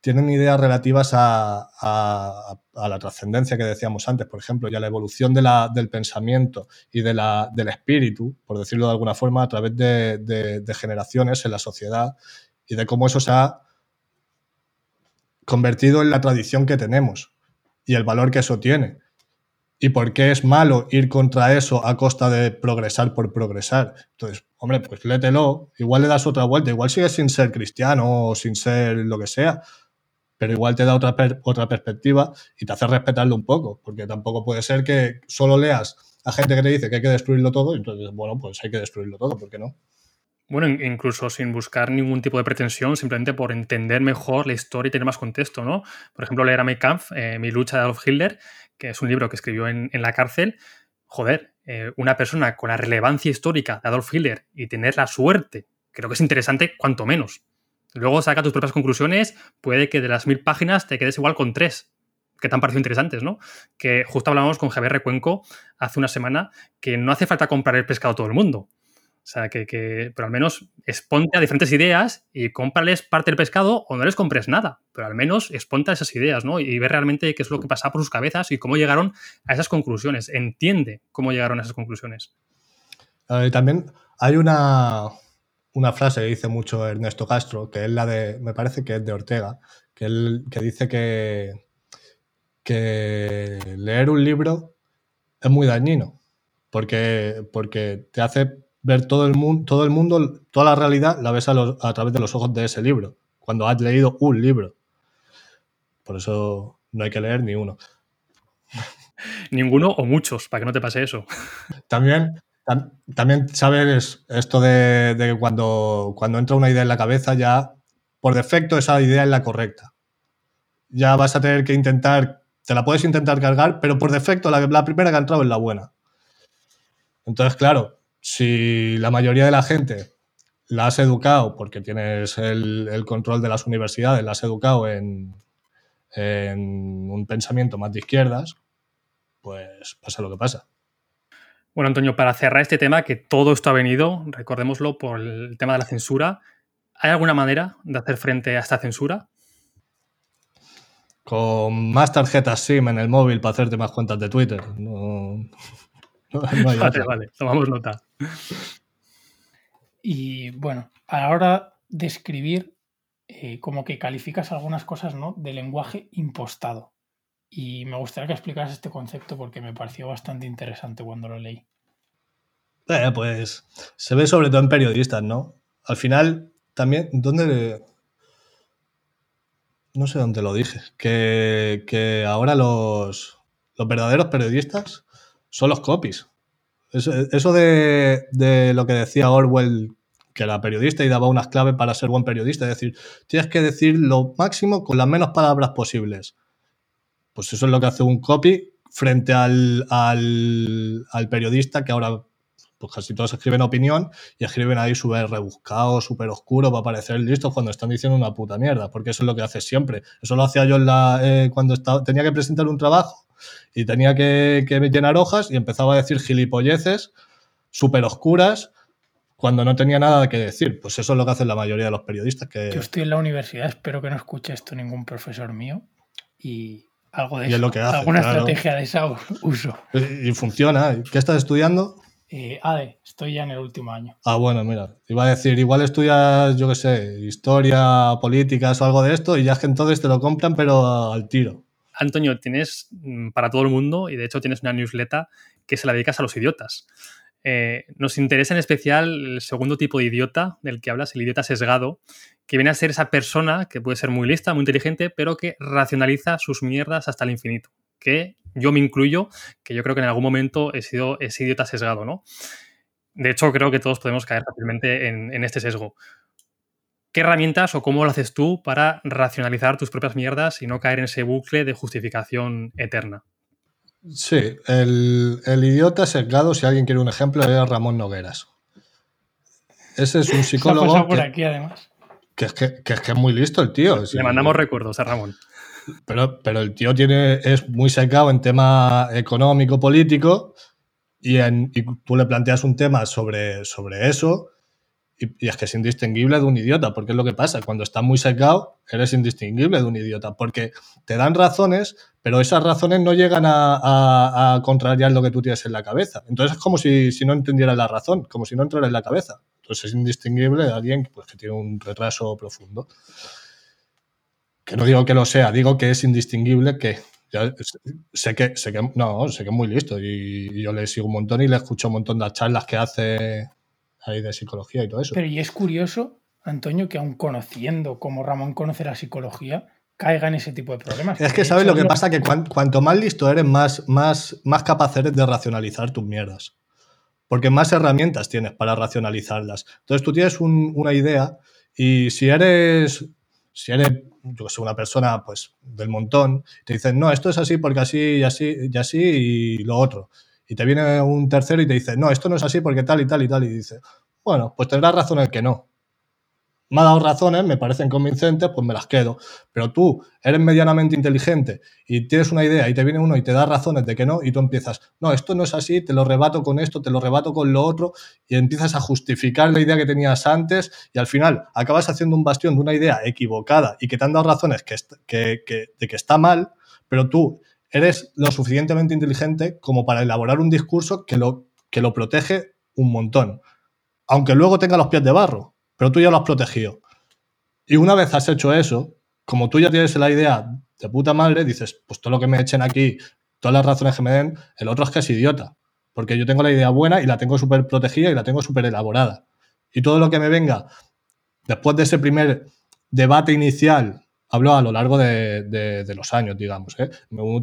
tienen ideas relativas a, la trascendencia que decíamos antes, por ejemplo, y a la evolución del pensamiento y del espíritu, por decirlo de alguna forma, a través de, generaciones en la sociedad y de cómo eso se ha convertido en la tradición que tenemos y el valor que eso tiene y por qué es malo ir contra eso a costa de progresar por progresar. Entonces, hombre, pues lételo, igual le das otra vuelta, igual sigues sin ser cristiano o sin ser lo que sea, pero igual te da otra, otra perspectiva y te hace respetarlo un poco, porque tampoco puede ser que solo leas a gente que te dice que hay que destruirlo todo y entonces, bueno, pues hay que destruirlo todo, ¿por qué no? Bueno, incluso sin buscar ningún tipo de pretensión, simplemente por entender mejor la historia y tener más contexto, ¿no? Por ejemplo, leer a My Kampf, eh, Mi lucha de Adolf Hitler, que es un libro que escribió en, la cárcel, joder, eh, una persona con la relevancia histórica de Adolf Hitler y tener la suerte, creo que es interesante cuanto menos. Luego saca tus propias conclusiones, puede que de las mil páginas te quedes igual con tres, que te han parecido interesantes, ¿no? Que justo hablamos con Javier Recuenco hace una semana que no hace falta comprar el pescado a todo el mundo. O sea, que, pero al menos exponte a diferentes ideas y cómprales parte del pescado o no les compres nada, pero al menos exponte a esas ideas, ¿no? Y ve realmente qué es lo que pasa por sus cabezas y cómo llegaron a esas conclusiones. Entiende cómo llegaron a esas conclusiones. también hay una, una frase que dice mucho Ernesto Castro, que es la de, me parece que es de Ortega, que, él, que dice que, que leer un libro es muy dañino, porque, porque te hace ver todo el, mundo, todo el mundo, toda la realidad, la ves a, a través de los ojos de ese libro, cuando has leído un libro. Por eso no hay que leer ni uno. (laughs) Ninguno o muchos, para que no te pase eso. También, también sabes esto de, de, que cuando, cuando entra una idea en la cabeza, ya por defecto esa idea es la correcta. Ya vas a tener que intentar, te la puedes intentar cargar, pero por defecto la, la primera que ha entrado es la buena. Entonces, claro, si la mayoría de la gente la has educado porque tienes el, control de las universidades, la has educado en, un pensamiento más de izquierdas, pues pasa lo que pasa. Bueno, Antonio, para cerrar este tema, que todo esto ha venido, recordémoslo, por el tema de la censura, ¿hay alguna manera de hacer frente a esta censura? Con más tarjetas SIM en el móvil para hacerte más cuentas de Twitter. No, (laughs) vale, vale, tomamos nota. Y bueno, a la hora de escribir, eh, como que calificas algunas cosas ¿no? de lenguaje impostado. Y me gustaría que explicaras este concepto porque me pareció bastante interesante cuando lo leí. Eh, pues se ve sobre todo en periodistas, ¿no? Al final, también, ¿dónde, no sé dónde lo dije, que, ahora los, verdaderos periodistas son los copies. Eso, de, lo que decía Orwell, que era periodista y daba unas claves para ser buen periodista, es decir, tienes que decir lo máximo con las menos palabras posibles. Pues eso es lo que hace un copy frente al, al, periodista que ahora pues casi todos escriben opinión y escriben ahí súper rebuscado, súper oscuro para parecer listos cuando están diciendo una puta mierda, porque eso es lo que hace siempre. Eso lo hacía yo en la, eh, cuando estaba, tenía que presentar un trabajo y tenía que, que llenar hojas y empezaba a decir gilipolleces súper oscuras cuando no tenía nada que decir. Pues eso es lo que hacen la mayoría de los periodistas. Que... Yo estoy en la universidad, espero que no escuche esto ningún profesor mío y algo de lo que alguna estrategia de esa uso. Y funciona. ¿Qué estás estudiando? Eh, ADE, estoy ya en el último año. Ah, bueno, mira, iba a decir, igual estudias, yo qué sé, historia, políticas o algo de esto y ya es que entonces te lo compran, pero al tiro. Antonio, tienes mm, para todo el mundo y de hecho tienes una newsletter que se la dedicas a los idiotas. Eh, nos interesa en especial el segundo tipo de idiota del que hablas, el idiota sesgado, que viene a ser esa persona que puede ser muy lista, muy inteligente, pero que racionaliza sus mierdas hasta el infinito, que yo me incluyo, que yo creo que en algún momento he sido ese idiota sesgado, ¿no? De hecho, creo que todos podemos caer fácilmente en, este sesgo. ¿Qué herramientas o cómo lo haces tú para racionalizar tus propias mierdas y no caer en ese bucle de justificación eterna? Sí, el, idiota sesgado, si alguien quiere un ejemplo, es Ramón Nogueras. Ese es un (laughs) psicólogo. por aquí, además. Que es que, es muy listo el tío. Le mandamos recuerdos a Ramón. Pero, pero el tío tiene, es muy secado en tema económico, político, y, en, tú le planteas un tema sobre, sobre eso, y, es que es indistinguible de un idiota, porque es lo que pasa, cuando estás muy secado, eres indistinguible de un idiota, porque te dan razones, pero esas razones no llegan a, contrariar lo que tú tienes en la cabeza. Entonces es como si, si no entendieras la razón, como si no entrara en la cabeza. Entonces es indistinguible de alguien pues, que tiene un retraso profundo que no digo que lo sea, digo que es indistinguible que sé que, sé que no, sé que es muy listo y, yo le sigo un montón y le escucho un montón de las charlas que hace ahí de psicología y todo eso. Pero y es curioso, Antonio, que aun conociendo como Ramón conoce la psicología, caiga en ese tipo de problemas. Es que sabes lo que pasa, que cuanto más listo eres, más, más, más capaz eres de racionalizar tus mierdas. Porque más herramientas tienes para racionalizarlas. Entonces tú tienes una idea y si eres, si eres yo que sé, una persona pues del montón, te dicen, no, esto es así porque así y así y así y lo otro. Y te viene un tercero y te dice, no, esto no es así porque tal y tal y tal. Y dice, bueno, pues tendrás razón el que no me ha dado razones, me parecen convincentes, pues me las quedo. Pero tú eres medianamente inteligente y tienes una idea y te viene uno y te da razones de que no y tú empiezas, no, esto no es así, te lo rebato con esto, te lo rebato con lo otro y empiezas a justificar la idea que tenías antes y al final acabas haciendo un bastión de una idea equivocada y que te han dado razones que, de que está mal, pero tú eres lo suficientemente inteligente como para elaborar un discurso que lo, que lo protege un montón, aunque luego tenga los pies de barro pero tú ya lo has protegido. Y una vez has hecho eso, como tú ya tienes la idea de puta madre, dices, pues todo lo que me echen aquí, todas las razones que me den, el otro es que es idiota. Porque yo tengo la idea buena y la tengo súper protegida y la tengo súper elaborada. Y todo lo que me venga después de ese primer debate inicial hablo a lo largo de, los años, digamos. ¿eh?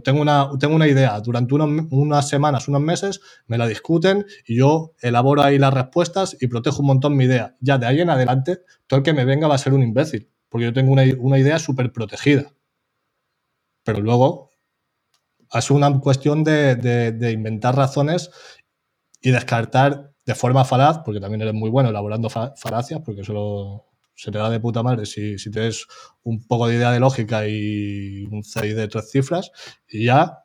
Tengo, una, tengo una idea, durante unas semanas, unos meses, me la discuten y yo elaboro ahí las respuestas y protejo un montón mi idea. Ya de ahí en adelante, todo el que me venga va a ser un imbécil, porque yo tengo una, idea súper protegida. Pero luego es una cuestión de, inventar razones y descartar, de forma falaz, porque también eres muy bueno elaborando falacias, porque solo se te da de puta madre si, si tienes un poco de idea de lógica y un CI de tres cifras, y ya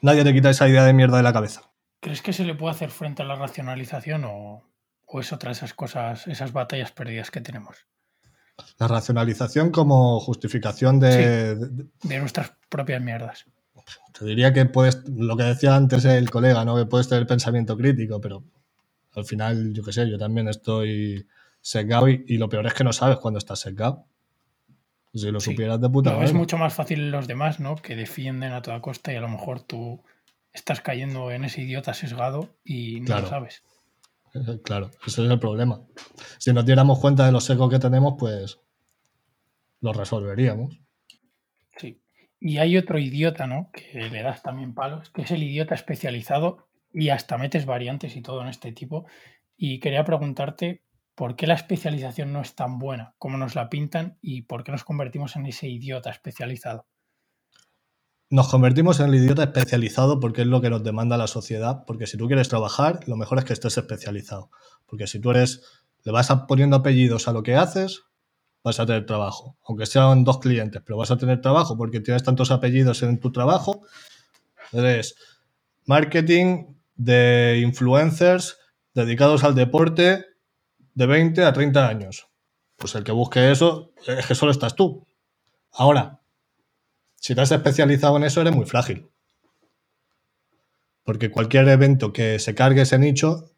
nadie te quita esa idea de mierda de la cabeza. ¿Crees que se le puede hacer frente a la racionalización o, es otra de esas cosas, esas batallas perdidas que tenemos? La racionalización como justificación de, de, nuestras propias mierdas. Te diría que puedes, lo que decía antes el colega, ¿no? Que puedes tener pensamiento crítico, pero al final, yo qué sé, yo también estoy sesgado y, lo peor es que no sabes cuándo estás sesgado. Si lo supieras de puta Es mucho más fácil los demás, ¿no? Que defienden a toda costa y a lo mejor tú estás cayendo en ese idiota sesgado y no lo sabes. Claro, ese es el problema. Si nos diéramos cuenta de los secos que tenemos, pues lo resolveríamos. Sí. Y hay otro idiota, ¿no? Que le das también palos, que es el idiota especializado y hasta metes variantes y todo en este tipo. Y quería preguntarte por qué la especialización no es tan buena como nos la pintan y por qué nos convertimos en ese idiota especializado. Nos convertimos en el idiota especializado porque es lo que nos demanda la sociedad, porque si tú quieres trabajar, lo mejor es que estés especializado, porque si tú eres, le vas poniendo apellidos a lo que haces, vas a tener trabajo, aunque sean dos clientes, pero vas a tener trabajo porque tienes tantos apellidos en tu trabajo. Eres marketing de influencers dedicados al deporte de 20 a 30 años. Pues el que busque eso es que solo estás tú. Ahora, si te has especializado en eso, eres muy frágil. Porque cualquier evento que se cargue ese nicho,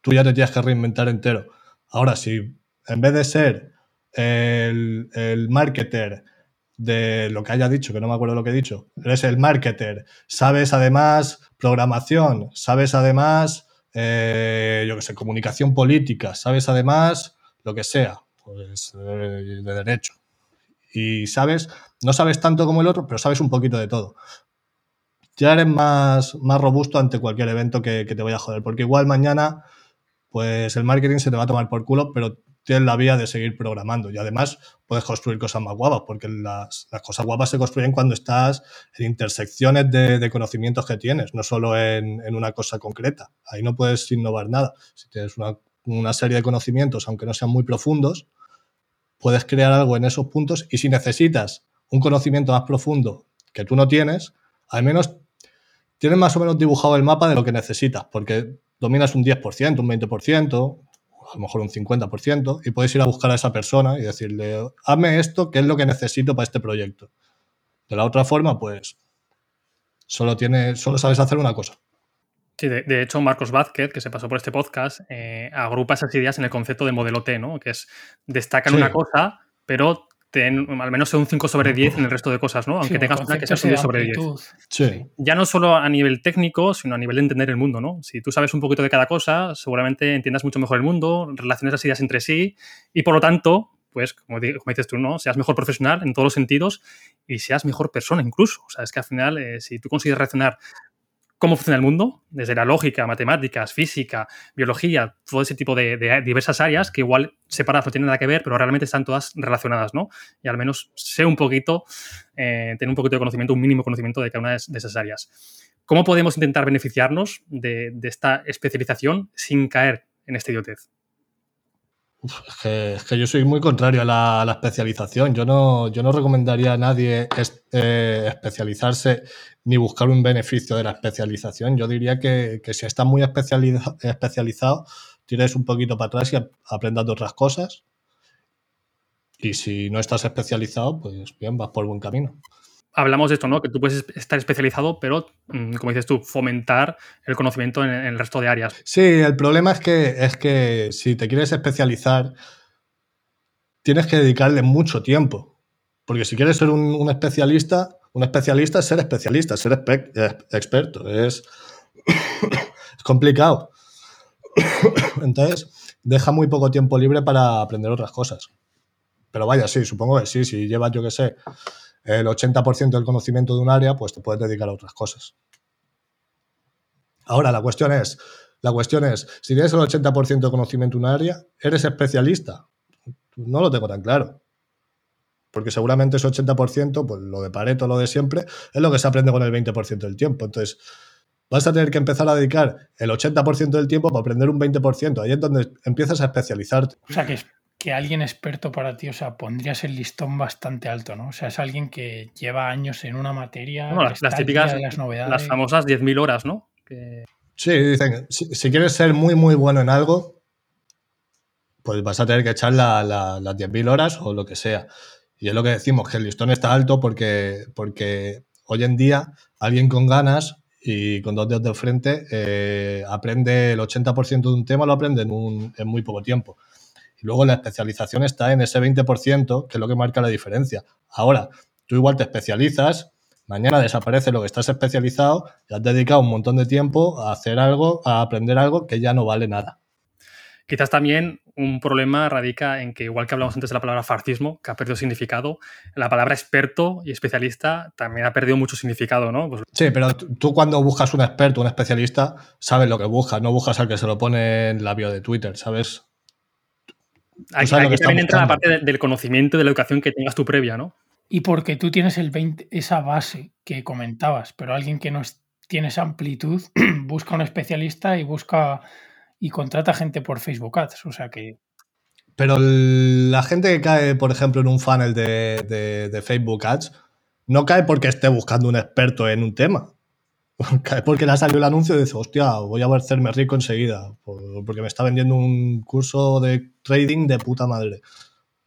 tú ya te tienes que reinventar entero. Ahora, si en vez de ser el, marketer de lo que haya dicho, que no me acuerdo lo que he dicho, eres el marketer, sabes además programación, sabes además eh, yo que sé, comunicación política, sabes además lo que sea, pues de, derecho. Y sabes, no sabes tanto como el otro, pero sabes un poquito de todo. Ya eres más, más robusto ante cualquier evento que, que te vaya a joder, porque igual mañana, pues el marketing se te va a tomar por culo, pero tienes la vía de seguir programando y además puedes construir cosas más guapas, porque las, cosas guapas se construyen cuando estás en intersecciones de, conocimientos que tienes, no solo en, una cosa concreta. Ahí no puedes innovar nada. Si tienes una, serie de conocimientos, aunque no sean muy profundos, puedes crear algo en esos puntos y si necesitas un conocimiento más profundo que tú no tienes, al menos tienes más o menos dibujado el mapa de lo que necesitas, porque dominas un 10%, un 20%, a lo mejor un 50%, y puedes ir a buscar a esa persona y decirle, hazme esto, que es lo que necesito para este proyecto. De la otra forma, pues solo, tiene, solo sabes hacer una cosa. Sí, de, hecho, Marcos Vázquez, que se pasó por este podcast, eh, agrupa esas ideas en el concepto de modelo T, ¿no? Que es destacan una cosa, pero al menos un 5 sobre 10 en el resto de cosas, ¿no? Aunque tengas una que sea un 10 sobre 10. Sí. Ya no solo a nivel técnico, sino a nivel de entender el mundo, ¿no? Si tú sabes un poquito de cada cosa, seguramente entiendas mucho mejor el mundo, relaciones las ideas entre sí y por lo tanto, pues, como, dices tú, ¿no? Seas mejor profesional en todos los sentidos y seas mejor persona incluso. O sea, es que al final, eh, si tú consigues reaccionar cómo funciona el mundo, desde la lógica, matemáticas, física, biología, todo ese tipo de, diversas áreas que igual separadas no tienen nada que ver, pero realmente están todas relacionadas, ¿no? Y al menos sé un poquito, eh, tener un poquito de conocimiento, un mínimo conocimiento de cada una de, esas áreas. ¿Cómo podemos intentar beneficiarnos de, esta especialización sin caer en esta idiotez? Es, que, yo soy muy contrario a la, especialización. Yo no, yo no recomendaría a nadie eh, especializarse ni buscar un beneficio de la especialización. Yo diría que, si estás muy especializado, tires un poquito para atrás y aprendas de otras cosas. Y si no estás especializado, pues bien, vas por buen camino. Hablamos de esto, ¿no? Que tú puedes estar especializado, pero, mm, como dices tú, fomentar el conocimiento en, el resto de áreas. Sí, el problema es que, es que si te quieres especializar, tienes que dedicarle mucho tiempo. Porque si quieres ser un especialista, un especialista es ser especialista, ser experto. Es, (coughs) es complicado. (coughs) Entonces, deja muy poco tiempo libre para aprender otras cosas. Pero vaya, sí, supongo que sí. Si llevas, yo qué sé, el 80% del conocimiento de un área, pues te puedes dedicar a otras cosas. Ahora, la cuestión es, la cuestión es, si tienes el 80% de conocimiento de un área, ¿eres especialista? No lo tengo tan claro porque seguramente ese 80%, pues lo de Pareto, lo de siempre, es lo que se aprende con el 20% del tiempo. Entonces, vas a tener que empezar a dedicar el 80% del tiempo para aprender un 20%. Ahí es donde empiezas a especializarte. Que alguien experto para ti, o sea, pondrías el listón bastante alto, ¿no? O sea, es alguien que lleva años en una materia. las, típicas, las, novedades. las famosas 10.000 horas, ¿no? Sí, dicen, si, si, quieres ser muy, muy bueno en algo, pues vas a tener que echar las 10.000 horas o lo que sea. Y es lo que decimos, que el listón está alto porque, porque hoy en día alguien con ganas y con dos dedos de frente eh, aprende el 80% de un tema, lo aprende en, en, muy poco tiempo. Luego la especialización está en ese 20%, que es lo que marca la diferencia. Ahora, tú igual te especializas, mañana desaparece lo que estás especializado y has dedicado un montón de tiempo a hacer algo, a aprender algo que ya no vale nada. Quizás también un problema radica en que, igual que hablamos antes de la palabra farcismo, que ha perdido significado, la palabra experto y especialista también ha perdido mucho significado, ¿no? Pues sí, pero tú cuando buscas un experto, un especialista, sabes lo que buscas, no buscas al que se lo pone en la bio de Twitter, ¿sabes? Aquí, también entra la parte del conocimiento de la educación que tengas tú previa, ¿no? Y porque tú tienes el 20, esa base que comentabas, pero alguien que no tiene esa amplitud (clears throat) busca un especialista y busca y contrata gente por Facebook Ads. O sea que. Pero la gente que cae, por ejemplo, en un funnel de, Facebook Ads, no cae porque esté buscando un experto en un tema. Porque le ha salido el anuncio y dice, hostia, voy a hacerme rico enseguida, porque me está vendiendo un curso de trading de puta madre.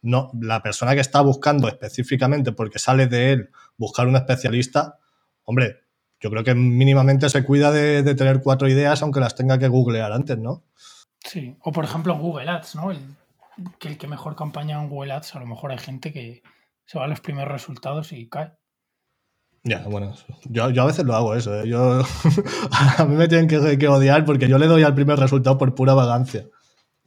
No, la persona que está buscando específicamente porque sale de él buscar un especialista, hombre, yo creo que mínimamente se cuida de, tener cuatro ideas, aunque las tenga que googlear antes, ¿no? Sí, o por ejemplo Google Ads, ¿no? El, que el que mejor campaña en Google Ads, a lo mejor hay gente que se va a los primeros resultados y cae. Ya, bueno, yo, a veces lo hago eso, ¿eh? yo, (laughs) a mí me tienen que, que odiar porque yo le doy al primer resultado por pura vagancia.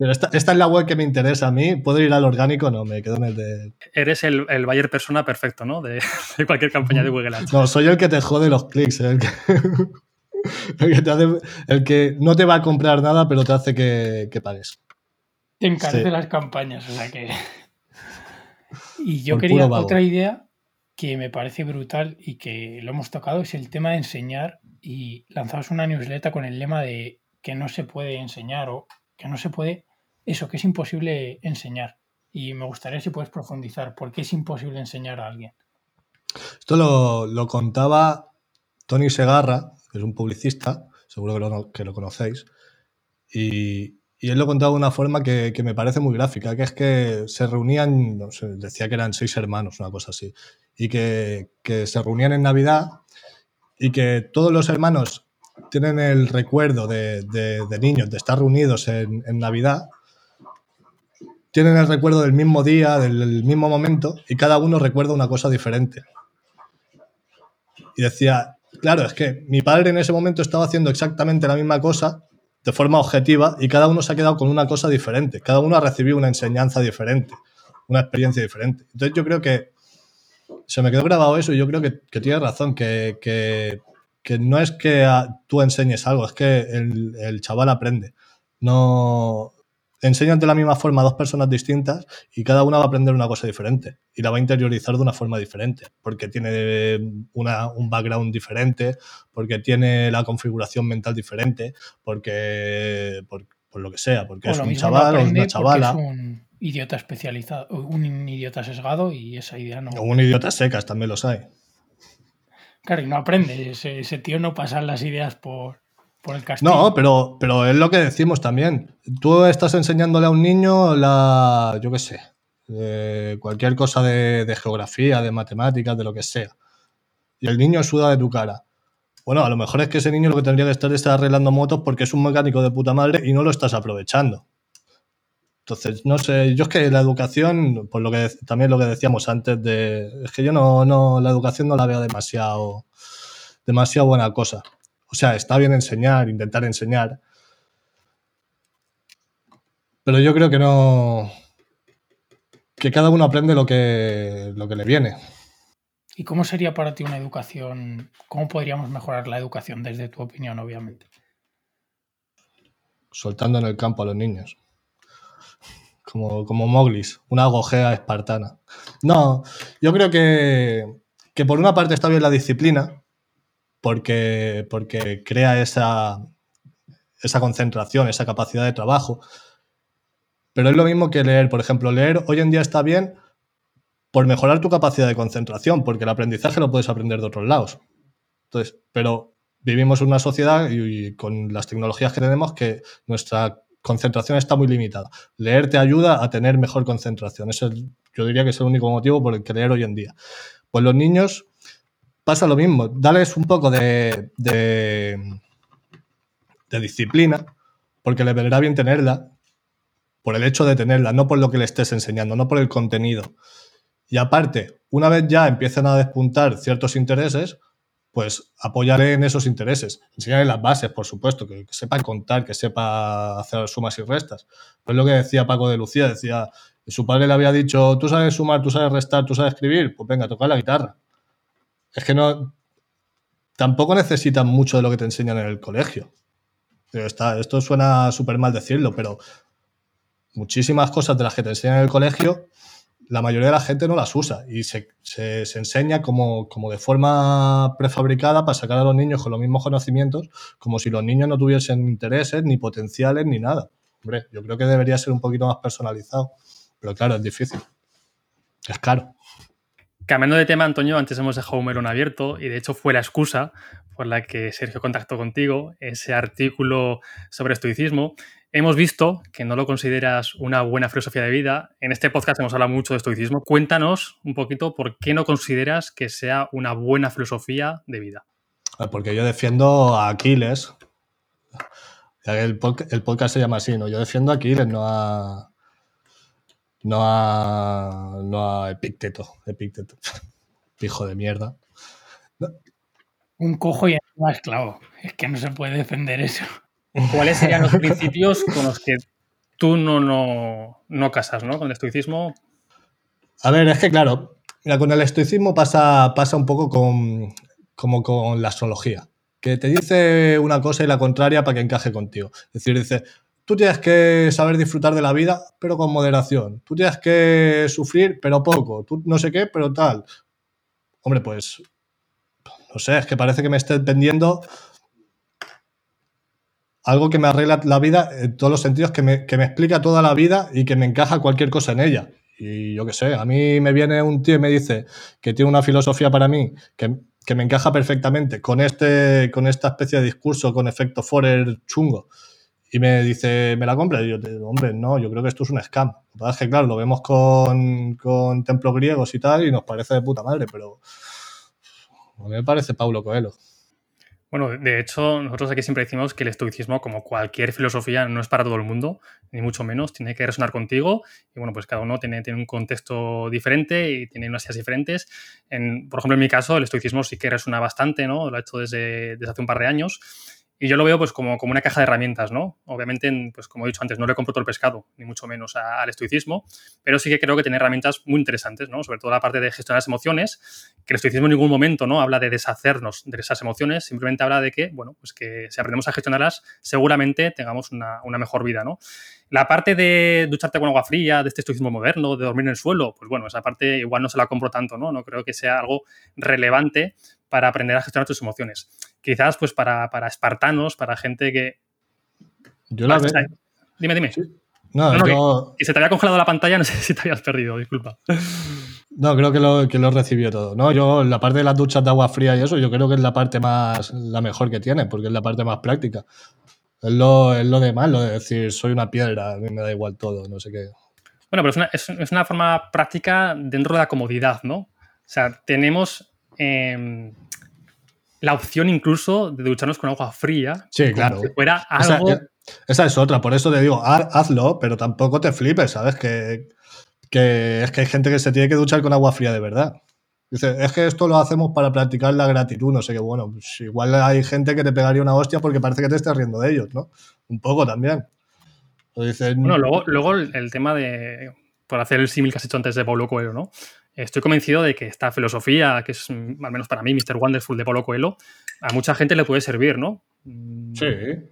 Pero esta, es la web que me interesa a mí. ¿Puedo ir al orgánico? No, me quedo en el de. Eres el, el buyer persona perfecto, ¿no? (laughs) De, cualquier campaña de Google Ads. No, soy el que te jode los clics. ¿eh? El que, (laughs) no te va a comprar nada, pero te hace que, que pagues. Te encarece las campañas, o sea que. Y yo quería otra idea que me parece brutal y que lo hemos tocado es el tema de enseñar y lanzamos una newsletter con el lema de que no se puede enseñar o que no se puede eso, que es imposible enseñar. Y me gustaría si puedes profundizar, ¿por qué es imposible enseñar a alguien? Esto lo, contaba Tony Segarra, que es un publicista, seguro que lo, que lo conocéis, y, él lo contaba de una forma que, me parece muy gráfica, que es que se reunían, decía que eran seis hermanos, una cosa así, y que, se reunían en Navidad y que todos los hermanos tienen el recuerdo de, niños, de estar reunidos en, en Navidad, tienen el recuerdo del mismo día, del mismo momento, y cada uno recuerda una cosa diferente. Y decía, claro, es que mi padre en ese momento estaba haciendo exactamente la misma cosa de forma objetiva y cada uno se ha quedado con una cosa diferente. Cada uno ha recibido una enseñanza diferente, una experiencia diferente. Entonces yo creo que se me quedó grabado eso y yo creo que, que tienes razón, que, que, no es que tú enseñes algo, es que el, el chaval aprende. No, enseñan de la misma forma a dos personas distintas y cada una va a aprender una cosa diferente y la va a interiorizar de una forma diferente, porque tiene un background diferente, porque tiene la configuración mental diferente, porque por, lo que sea, porque es un chaval o una chavala. Es un idiota especializado, un idiota sesgado y esa idea no. O un idiota secas también los hay. Claro, y no aprende, ese, ese tío no pasa las ideas por, no, pero, pero es lo que decimos también. Tú estás enseñándole a un niño la, yo qué sé, eh, cualquier cosa de, geografía, de matemáticas, de lo que sea. Y el niño suda de tu cara. Bueno, a lo mejor es que ese niño lo que tendría que estar es arreglando motos porque es un mecánico de puta madre y no lo estás aprovechando. Entonces, no sé, yo es que la educación, por lo que también lo que decíamos antes de. Es que yo no, no, la educación no la veo demasiado, demasiado buena cosa. O sea, está bien enseñar, intentar enseñar. Pero yo creo que no. que cada uno aprende lo que, lo que le viene. ¿Y cómo sería para ti una educación? ¿Cómo podríamos mejorar la educación desde tu opinión, obviamente? Soltando en el campo a los niños. Como, como Moglis, una gojea espartana. No, yo creo que, que por una parte está bien la disciplina, porque, porque crea esa, esa concentración, esa capacidad de trabajo. Pero es lo mismo que leer. Por ejemplo, leer hoy en día está bien por mejorar tu capacidad de concentración, porque el aprendizaje lo puedes aprender de otros lados. Entonces, pero vivimos en una sociedad y, con las tecnologías que tenemos que nuestra concentración está muy limitada. Leer te ayuda a tener mejor concentración. Ese es, yo diría que es el único motivo por el que leer hoy en día. Pues los niños pasa lo mismo. Dales un poco de, disciplina, porque les vendrá bien tenerla, por el hecho de tenerla, no por lo que le estés enseñando, no por el contenido. Y aparte, una vez ya empiecen a despuntar ciertos intereses, pues apóyale en esos intereses. Enseñale las bases, por supuesto, que, sepa contar, que sepa hacer sumas y restas. Pues lo que decía Paco de Lucía, decía, su padre le había dicho, tú sabes sumar, tú sabes restar, tú sabes escribir, pues venga, toca la guitarra. Es que no, tampoco necesitan mucho de lo que te enseñan en el colegio. Está, esto suena súper mal decirlo, pero muchísimas cosas de las que te enseñan en el colegio la mayoría de la gente no las usa y se, enseña como, como, de forma prefabricada para sacar a los niños con los mismos conocimientos, como si los niños no tuviesen intereses, ni potenciales, ni nada. Hombre, yo creo que debería ser un poquito más personalizado, pero claro, es difícil. Es caro. Cambiando de tema, Antonio, antes hemos dejado un melón abierto y de hecho fue la excusa por la que Sergio contactó contigo, ese artículo sobre estoicismo. Hemos visto que no lo consideras una buena filosofía de vida. En este podcast hemos hablado mucho de estoicismo. Cuéntanos un poquito por qué no consideras que sea una buena filosofía de vida. Ah, porque yo defiendo a Aquiles. El, podcast se llama así, ¿no? Yo defiendo a Aquiles, no a. No a. No a Epicteto. Epicteto. (laughs) Hijo de mierda. Un cojo y un esclavo. Es que no se puede defender eso. ¿Cuáles serían los (laughs) principios con los que tú no, no, casas, ¿no? Con el estoicismo. A ver, es que claro, con el estoicismo pasa, pasa un poco con, como con la astrología, que te dice una cosa y la contraria para que encaje contigo. Es decir, dice, tú tienes que saber disfrutar de la vida, pero con moderación. Tú tienes que sufrir, pero poco. Tú no sé qué, pero tal. Hombre, pues, no sé, es que parece que me estés vendiendo algo que me arregla la vida en todos los sentidos, que me, explica toda la vida y que me encaja cualquier cosa en ella. Y yo qué sé, a mí me viene un tío y me dice que tiene una filosofía para mí que, me encaja perfectamente con, este, con esta especie de discurso con efecto Forer chungo. Y me dice, ¿me la compra? Y yo, hombre, no, yo creo que esto es un scam. Lo que es que, claro, lo vemos con, con templos griegos y tal y nos parece de puta madre, pero a mí me parece Paulo Coelho. Bueno, de hecho, nosotros aquí siempre decimos que el estoicismo, como cualquier filosofía, no es para todo el mundo, ni mucho menos, tiene que resonar contigo. Y bueno, pues cada uno tiene, tiene un contexto diferente y tiene unas ideas diferentes. En, por ejemplo, en mi caso, el estoicismo sí que resuena bastante, ¿no? Lo he hecho desde, desde hace un par de años. Y yo lo veo pues como, como una caja de herramientas, ¿no? Obviamente, pues como he dicho antes, no le compro todo el pescado, ni mucho menos al estoicismo, pero sí que creo que tiene herramientas muy interesantes, ¿no? Sobre todo la parte de gestionar las emociones, que el estoicismo en ningún momento, ¿no? Habla de deshacernos de esas emociones, simplemente habla de que, bueno, pues que si aprendemos a gestionarlas, seguramente tengamos una, una mejor vida, ¿no? La parte de ducharte con agua fría, de este estoicismo moderno, de dormir en el suelo, pues bueno, esa parte igual no se la compro tanto, ¿no? No creo que sea algo relevante para aprender a gestionar tus emociones. Quizás, pues, para, para espartanos, para gente que. Yo la veo. Dime, dime. No, no, que, se te había congelado la pantalla, no sé (laughs) si te habías perdido, disculpa. No, creo que lo, que lo recibió todo. No, yo, la parte de las duchas de agua fría y eso, yo creo que es la parte más, la mejor que tiene, porque es la parte más práctica. Es lo, es lo de más, lo de decir, soy una piedra, a mí me da igual todo, no sé qué. Bueno, pero es una, es, es una forma práctica dentro de la comodidad, ¿no? O sea, tenemos Em, la opción incluso de ducharnos con agua fría. Sí, claro. fuera algo... Esa, es otra, por eso te digo, hazlo, pero tampoco te flipes, ¿sabes? Que, es que hay gente que se tiene que duchar con agua fría de verdad. Dice, es que esto lo hacemos para practicar la gratitud, no sé qué, bueno, pues igual hay gente que te pegaría una hostia porque parece que te estés riendo de ellos, ¿no? Un poco también. bueno, luego, luego el tema de, por hacer el símil que has hecho antes de Paulo Coelho, ¿no? Estoy convencido de que esta filosofía, que es mm, al menos para mí Mr. Wonderful de Paulo Coelho, a mucha gente le puede servir, ¿no? Mm. Sí,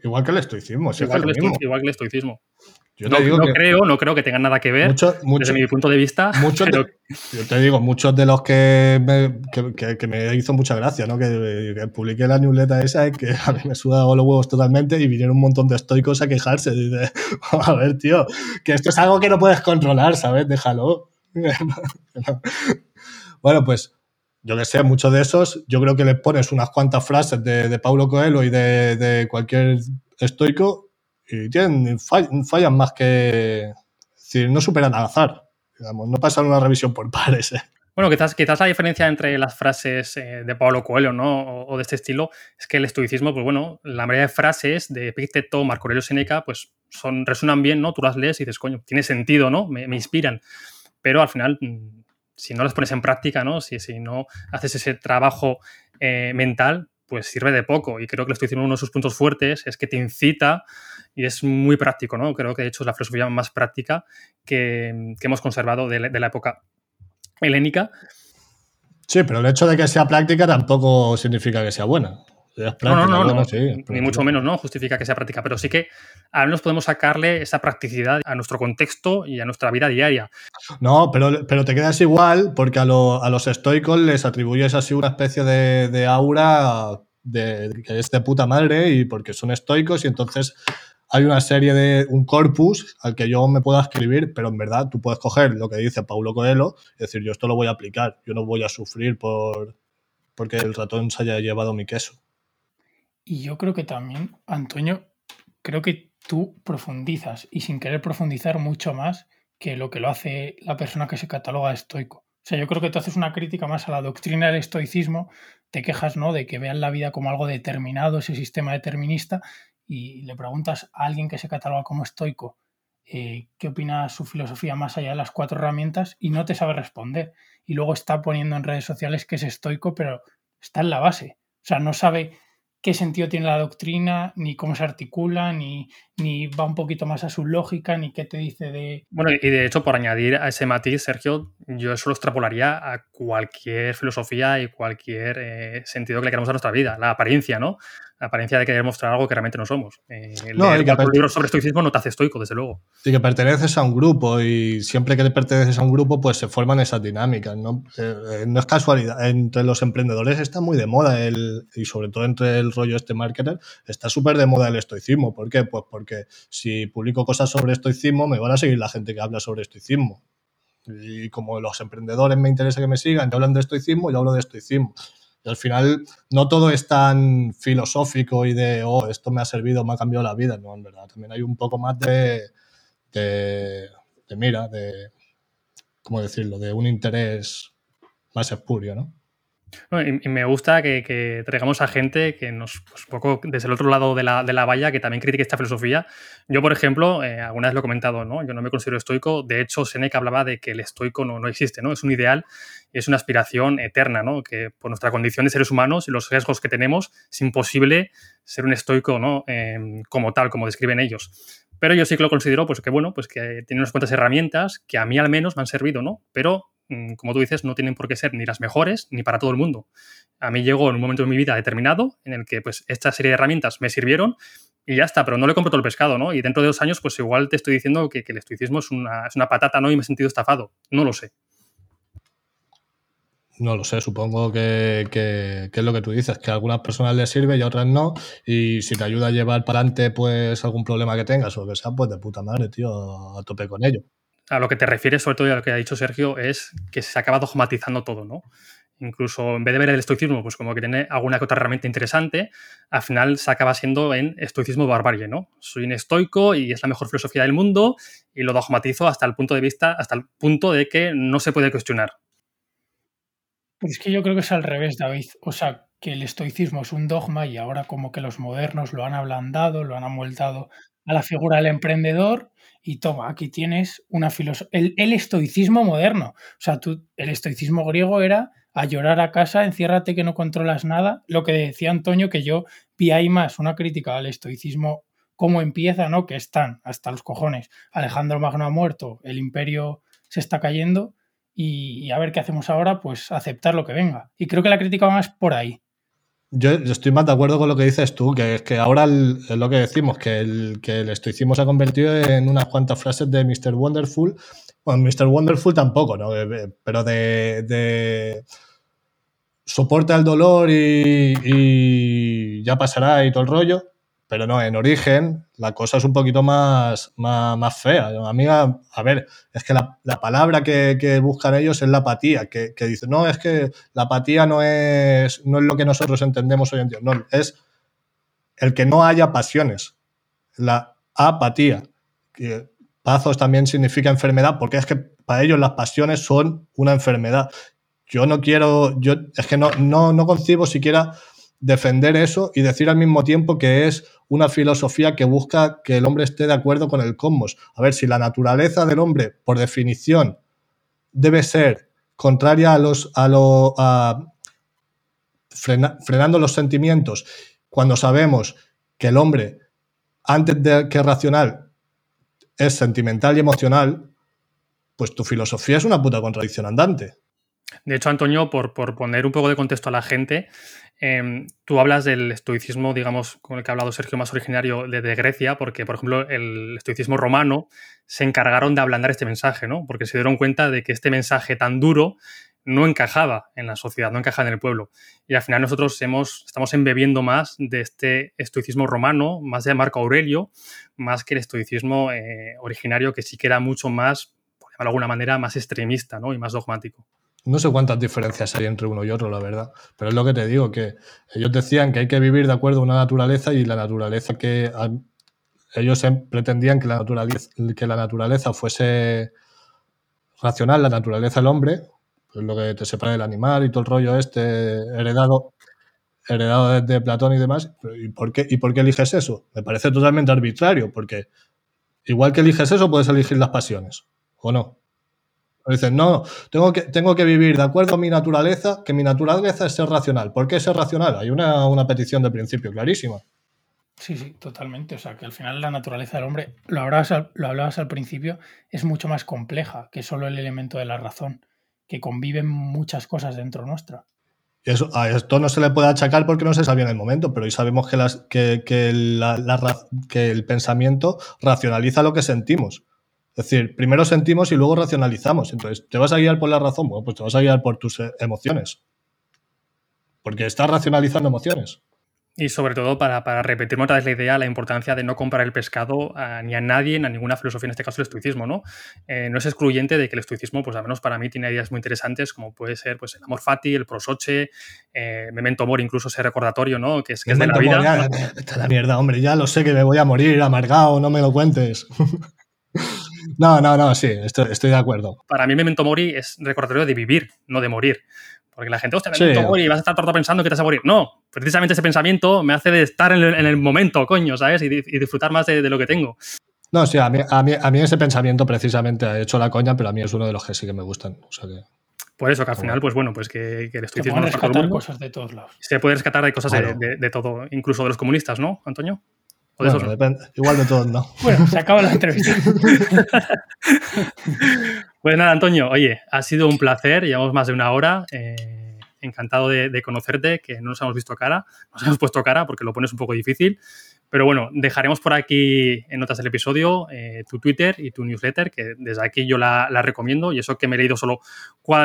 igual que el estoicismo. igual, que el, igual, que el estoicismo. no, creo, no creo que tengan nada que ver desde mi punto de vista. Muchos (laughs) yo te digo, muchos de los que me, que, me hizo mucha gracia, ¿no? Que, publiqué la newsletter esa que (laughs) a mí me sudado los huevos totalmente y vinieron un montón de estoicos a quejarse. Dice, (laughs) a ver, tío, que esto es algo que no puedes controlar, ¿sabes? Déjalo. (laughs) bueno, pues yo que sé, muchos de esos, yo creo que le pones unas cuantas frases de, de Paulo Coelho y de, de cualquier estoico y tienen, fallan, más que. Es decir, no superan al azar. Digamos, no pasan una revisión por (laughs) pares. ¿eh? Bueno, quizás, quizás la diferencia entre las frases eh, de Pablo Coelho ¿no? O, de este estilo es que el estoicismo, pues bueno, la mayoría de frases de Epicteto, Marco Aurelio Seneca, pues son, resuenan bien, ¿no? Tú las lees y dices, coño, tiene sentido, ¿no? Me, inspiran. Pero al final, mm, si no las pones en práctica, ¿no? Si, si no haces ese trabajo eh, mental, pues sirve de poco. Y creo que el estoicismo, uno de sus puntos fuertes es que te incita y es muy práctico, ¿no? Creo que de hecho es la filosofía más práctica que, hemos conservado de la, época helénica. Sí, pero el hecho de que sea práctica tampoco significa que sea buena. No, no, no, ni mucho menos no justifica que sea práctica, pero sí que al menos podemos sacarle esa practicidad a nuestro contexto y a nuestra vida diaria. No, pero, pero te quedas igual porque a, los estoicos les atribuyes así una especie de, de aura de, que es de puta madre y porque son estoicos y entonces hay una serie de un corpus al que yo me puedo escribir, pero en verdad tú puedes coger lo que dice Paulo Coelho y decir, yo esto lo voy a aplicar, yo no voy a sufrir por porque el ratón se haya llevado mi queso. Y yo creo que también, Antonio, creo que tú profundizas y sin querer profundizar mucho más que lo que lo hace la persona que se cataloga estoico. O sea, yo creo que tú haces una crítica más a la doctrina del estoicismo, te quejas, ¿no? De que vean la vida como algo determinado, ese sistema determinista, y le preguntas a alguien que se cataloga como estoico eh, qué opina su filosofía más allá de las cuatro herramientas y no te sabe responder. Y luego está poniendo en redes sociales que es estoico, pero está en la base. O sea, no sabe qué sentido tiene la doctrina, ni cómo se articula, ni, ni va un poquito más a su lógica, ni qué te dice de... Bueno, y de hecho, por añadir a ese matiz, Sergio, yo eso lo extrapolaría a cualquier filosofía y cualquier eh, sentido que le queramos a nuestra vida, la apariencia, ¿no? La apariencia de querer mostrar algo que realmente no somos. Eh, no, leer libros sobre estoicismo no te hace estoico, desde luego. Y que perteneces a un grupo y siempre que te perteneces a un grupo, pues se forman esas dinámicas, ¿no? Eh, eh, no es casualidad. Entre los emprendedores está muy de moda el, y sobre todo entre el rollo este marketer, está súper de moda el estoicismo. ¿Por qué? Pues porque si publico cosas sobre estoicismo, me van a seguir la gente que habla sobre estoicismo. Y como los emprendedores me interesa que me sigan, que hablan de estoicismo, yo hablo de estoicismo. Y al final no todo es tan filosófico y de, oh, esto me ha servido, me ha cambiado la vida. No, en verdad, también hay un poco más de, de, mira, de, ¿cómo decirlo?, de un interés más espurio, ¿no? y, me gusta que, traigamos a gente que nos, pues, un poco desde el otro lado de la, de la, valla, que también critique esta filosofía. Yo, por ejemplo, eh, alguna vez lo he comentado, ¿no? Yo no me considero estoico. De hecho, Seneca hablaba de que el estoico no, no existe, ¿no? Es un ideal y es una aspiración eterna, ¿no? Que por nuestra condición de seres humanos y los riesgos que tenemos, es imposible ser un estoico, ¿no? Em, como tal, como describen ellos. Pero yo sí que lo considero, pues que bueno, pues que tiene unas cuantas herramientas que a mí al menos me han servido, ¿no? Pero Mm, como tú dices, no tienen por qué ser ni las mejores ni para todo el mundo. A mí llegó en un momento de mi vida determinado en el que pues esta serie de herramientas me sirvieron y ya está, pero no le compro todo el pescado, ¿no? Y dentro de dos años, pues igual te estoy diciendo que, el estoicismo es una, es una, patata, ¿no? Y me he sentido estafado. No lo sé. No lo sé, supongo que, es lo que tú dices, que a algunas personas les sirve y a otras no. Y si te ayuda a llevar para adelante pues algún problema que tengas o lo que sea, pues de puta madre, tío, a tope con ello a lo que te refieres, sobre todo a lo que ha dicho Sergio, es que se acaba dogmatizando todo, ¿no? Incluso en vez de ver el estoicismo, pues como que tiene alguna que otra herramienta interesante, al final se acaba siendo en estoicismo barbarie, ¿no? Soy un estoico y es la mejor filosofía del mundo y lo dogmatizo hasta el punto de vista, hasta el punto de que no se puede cuestionar. Es que yo creo que es al revés, David. O sea, que el estoicismo es un dogma y ahora como que los modernos lo han ablandado, lo han amueltado a la figura del emprendedor y toma, aquí tienes una filosofía, el, estoicismo moderno. O sea, tú, el estoicismo griego era a llorar a casa, enciérrate que no controlas nada. Lo que decía Antonio, que yo vi ahí más una crítica al estoicismo, cómo empieza, ¿no? Que están hasta los cojones. Alejandro Magno ha muerto, el imperio se está cayendo y, a ver qué hacemos ahora, pues aceptar lo que venga. Y creo que la crítica va más por ahí. Yo estoy más de acuerdo con lo que dices tú, que es que ahora es lo que decimos, que el, que el estoicismo se ha convertido en unas cuantas frases de Mr. Wonderful. Bueno, Mr. Wonderful tampoco, ¿no? Pero de, soporte al dolor y, y, ya pasará y todo el rollo. Pero no, en origen la cosa es un poquito más, más, fea. A mí, a, ver, es que la, palabra que, buscan ellos es la apatía, que, que, dicen, no, es que la apatía no es, no es lo que nosotros entendemos hoy en día, no, es el que no haya pasiones, la apatía. Que pazos también significa enfermedad, porque es que para ellos las pasiones son una enfermedad. Yo no quiero, yo es que no, no, no concibo siquiera defender eso y decir al mismo tiempo que es una filosofía que busca que el hombre esté de acuerdo con el cosmos. A ver, si la naturaleza del hombre, por definición, debe ser contraria a los. a lo. frenando los sentimientos, cuando sabemos que el hombre, antes de que racional, es sentimental y emocional, pues tu filosofía es una puta contradicción andante. De hecho, Antonio, por, poner un poco de contexto a la gente, Em, tú hablas del estoicismo, digamos, con el que ha hablado Sergio, más originario de, Grecia, porque, por ejemplo, el estoicismo romano se encargaron de ablandar este mensaje, ¿no? Porque se dieron cuenta de que este mensaje tan duro no encajaba en la sociedad, no encajaba en el pueblo. Y al final nosotros hemos, estamos embebiendo más de este estoicismo romano, más de Marco Aurelio, más que el estoicismo eh, originario, que sí que era mucho más, por llamarlo de alguna manera, más extremista ¿no? y más dogmático. No sé cuántas diferencias hay entre uno y otro, la verdad. Pero es lo que te digo, que ellos decían que hay que vivir de acuerdo a una naturaleza y la naturaleza que ellos em, pretendían que la naturaleza, que la naturaleza fuese racional, la naturaleza del hombre, pues lo que te separa del animal y todo el rollo este heredado, heredado desde Platón y demás. ¿Y por, qué, ¿Y por qué eliges eso? Me parece totalmente arbitrario, porque igual que eliges eso, puedes elegir las pasiones, ¿o no? Dicen, no, tengo que, tengo que vivir de acuerdo a mi naturaleza, que mi naturaleza es ser racional. ¿Por qué ser racional? Hay una, petición de principio clarísima. Sí, sí, totalmente. O sea, que al final la naturaleza del hombre, lo hablabas, al, lo hablabas al principio, es mucho más compleja que solo el elemento de la razón, que conviven muchas cosas dentro nuestra. Eso, a esto no se le puede achacar porque no se sabía en el momento, pero hoy sabemos que, las, que, que el pensamiento racionaliza lo que sentimos. Es decir, primero sentimos y luego racionalizamos. Entonces, ¿te vas a guiar por la razón? Bueno, pues te vas a guiar por tus eh, emociones. Porque estás racionalizando emociones. Y sobre todo para, para repetir otra vez la idea, la importancia de no comprar el pescado ni a nadie, ni a ninguna filosofía, en este caso el estoicismo, ¿no? Eh, no es excluyente de que el estoicismo, pues al menos para mí, tiene ideas muy interesantes, como puede ser pues, el amor fati, el prosoche, eh, memento mor, incluso ese recordatorio, ¿no? Que es, que es de la vida. la mierda, hombre, ya lo sé que me voy a morir amargado, no me lo cuentes. No, no, no, sí, estoy, de acuerdo. Para mí, Memento Mori es recordatorio de vivir, no de morir. Porque la gente, hostia, Memento Mori, vas a estar todo pensando que te vas a morir. No, precisamente ese pensamiento me hace de estar en el, momento, coño, ¿sabes? Y, disfrutar más de, lo que tengo. No, sí, a mí, a, mí, ese pensamiento precisamente ha hecho la coña, pero a mí es uno de los que sí que me gustan. Por eso, que al final, pues bueno, pues que, que el estoicismo... Se rescatar cosas de todos lados. Se puede rescatar de cosas de, de, todo, incluso de los comunistas, ¿no, Antonio? Igual de todos no. Bueno, se acaba la entrevista. (laughs) pues nada, Antonio, oye, ha sido un placer, llevamos más de una hora. Eh, encantado de, conocerte, que no nos hemos visto cara, nos hemos puesto cara porque lo pones un poco difícil. Pero bueno, dejaremos por aquí en notas del episodio eh, tu Twitter y tu newsletter, que desde aquí yo la, recomiendo. Y eso que me he leído solo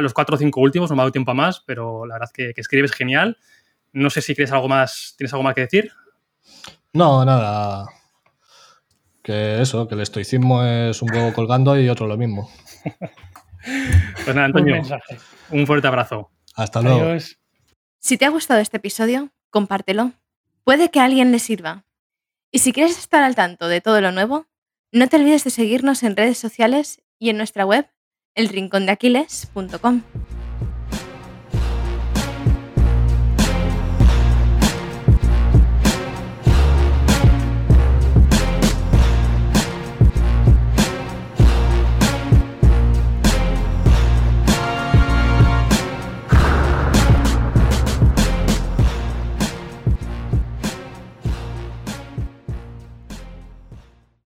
los cuatro o cinco últimos, no me ha dado tiempo a más, pero la verdad que, que escribes genial. No sé si quieres algo más, tienes algo más que decir. No, nada. Que eso, que el estoicismo es un poco colgando y otro lo mismo. pues nada, Antonio, un, fuerte abrazo. Hasta luego. Si te ha gustado este episodio, compártelo. Puede que a alguien le sirva. Y si quieres estar al tanto de todo lo nuevo, no te olvides de seguirnos en redes sociales y en nuestra web, elrincondeaquiles.com.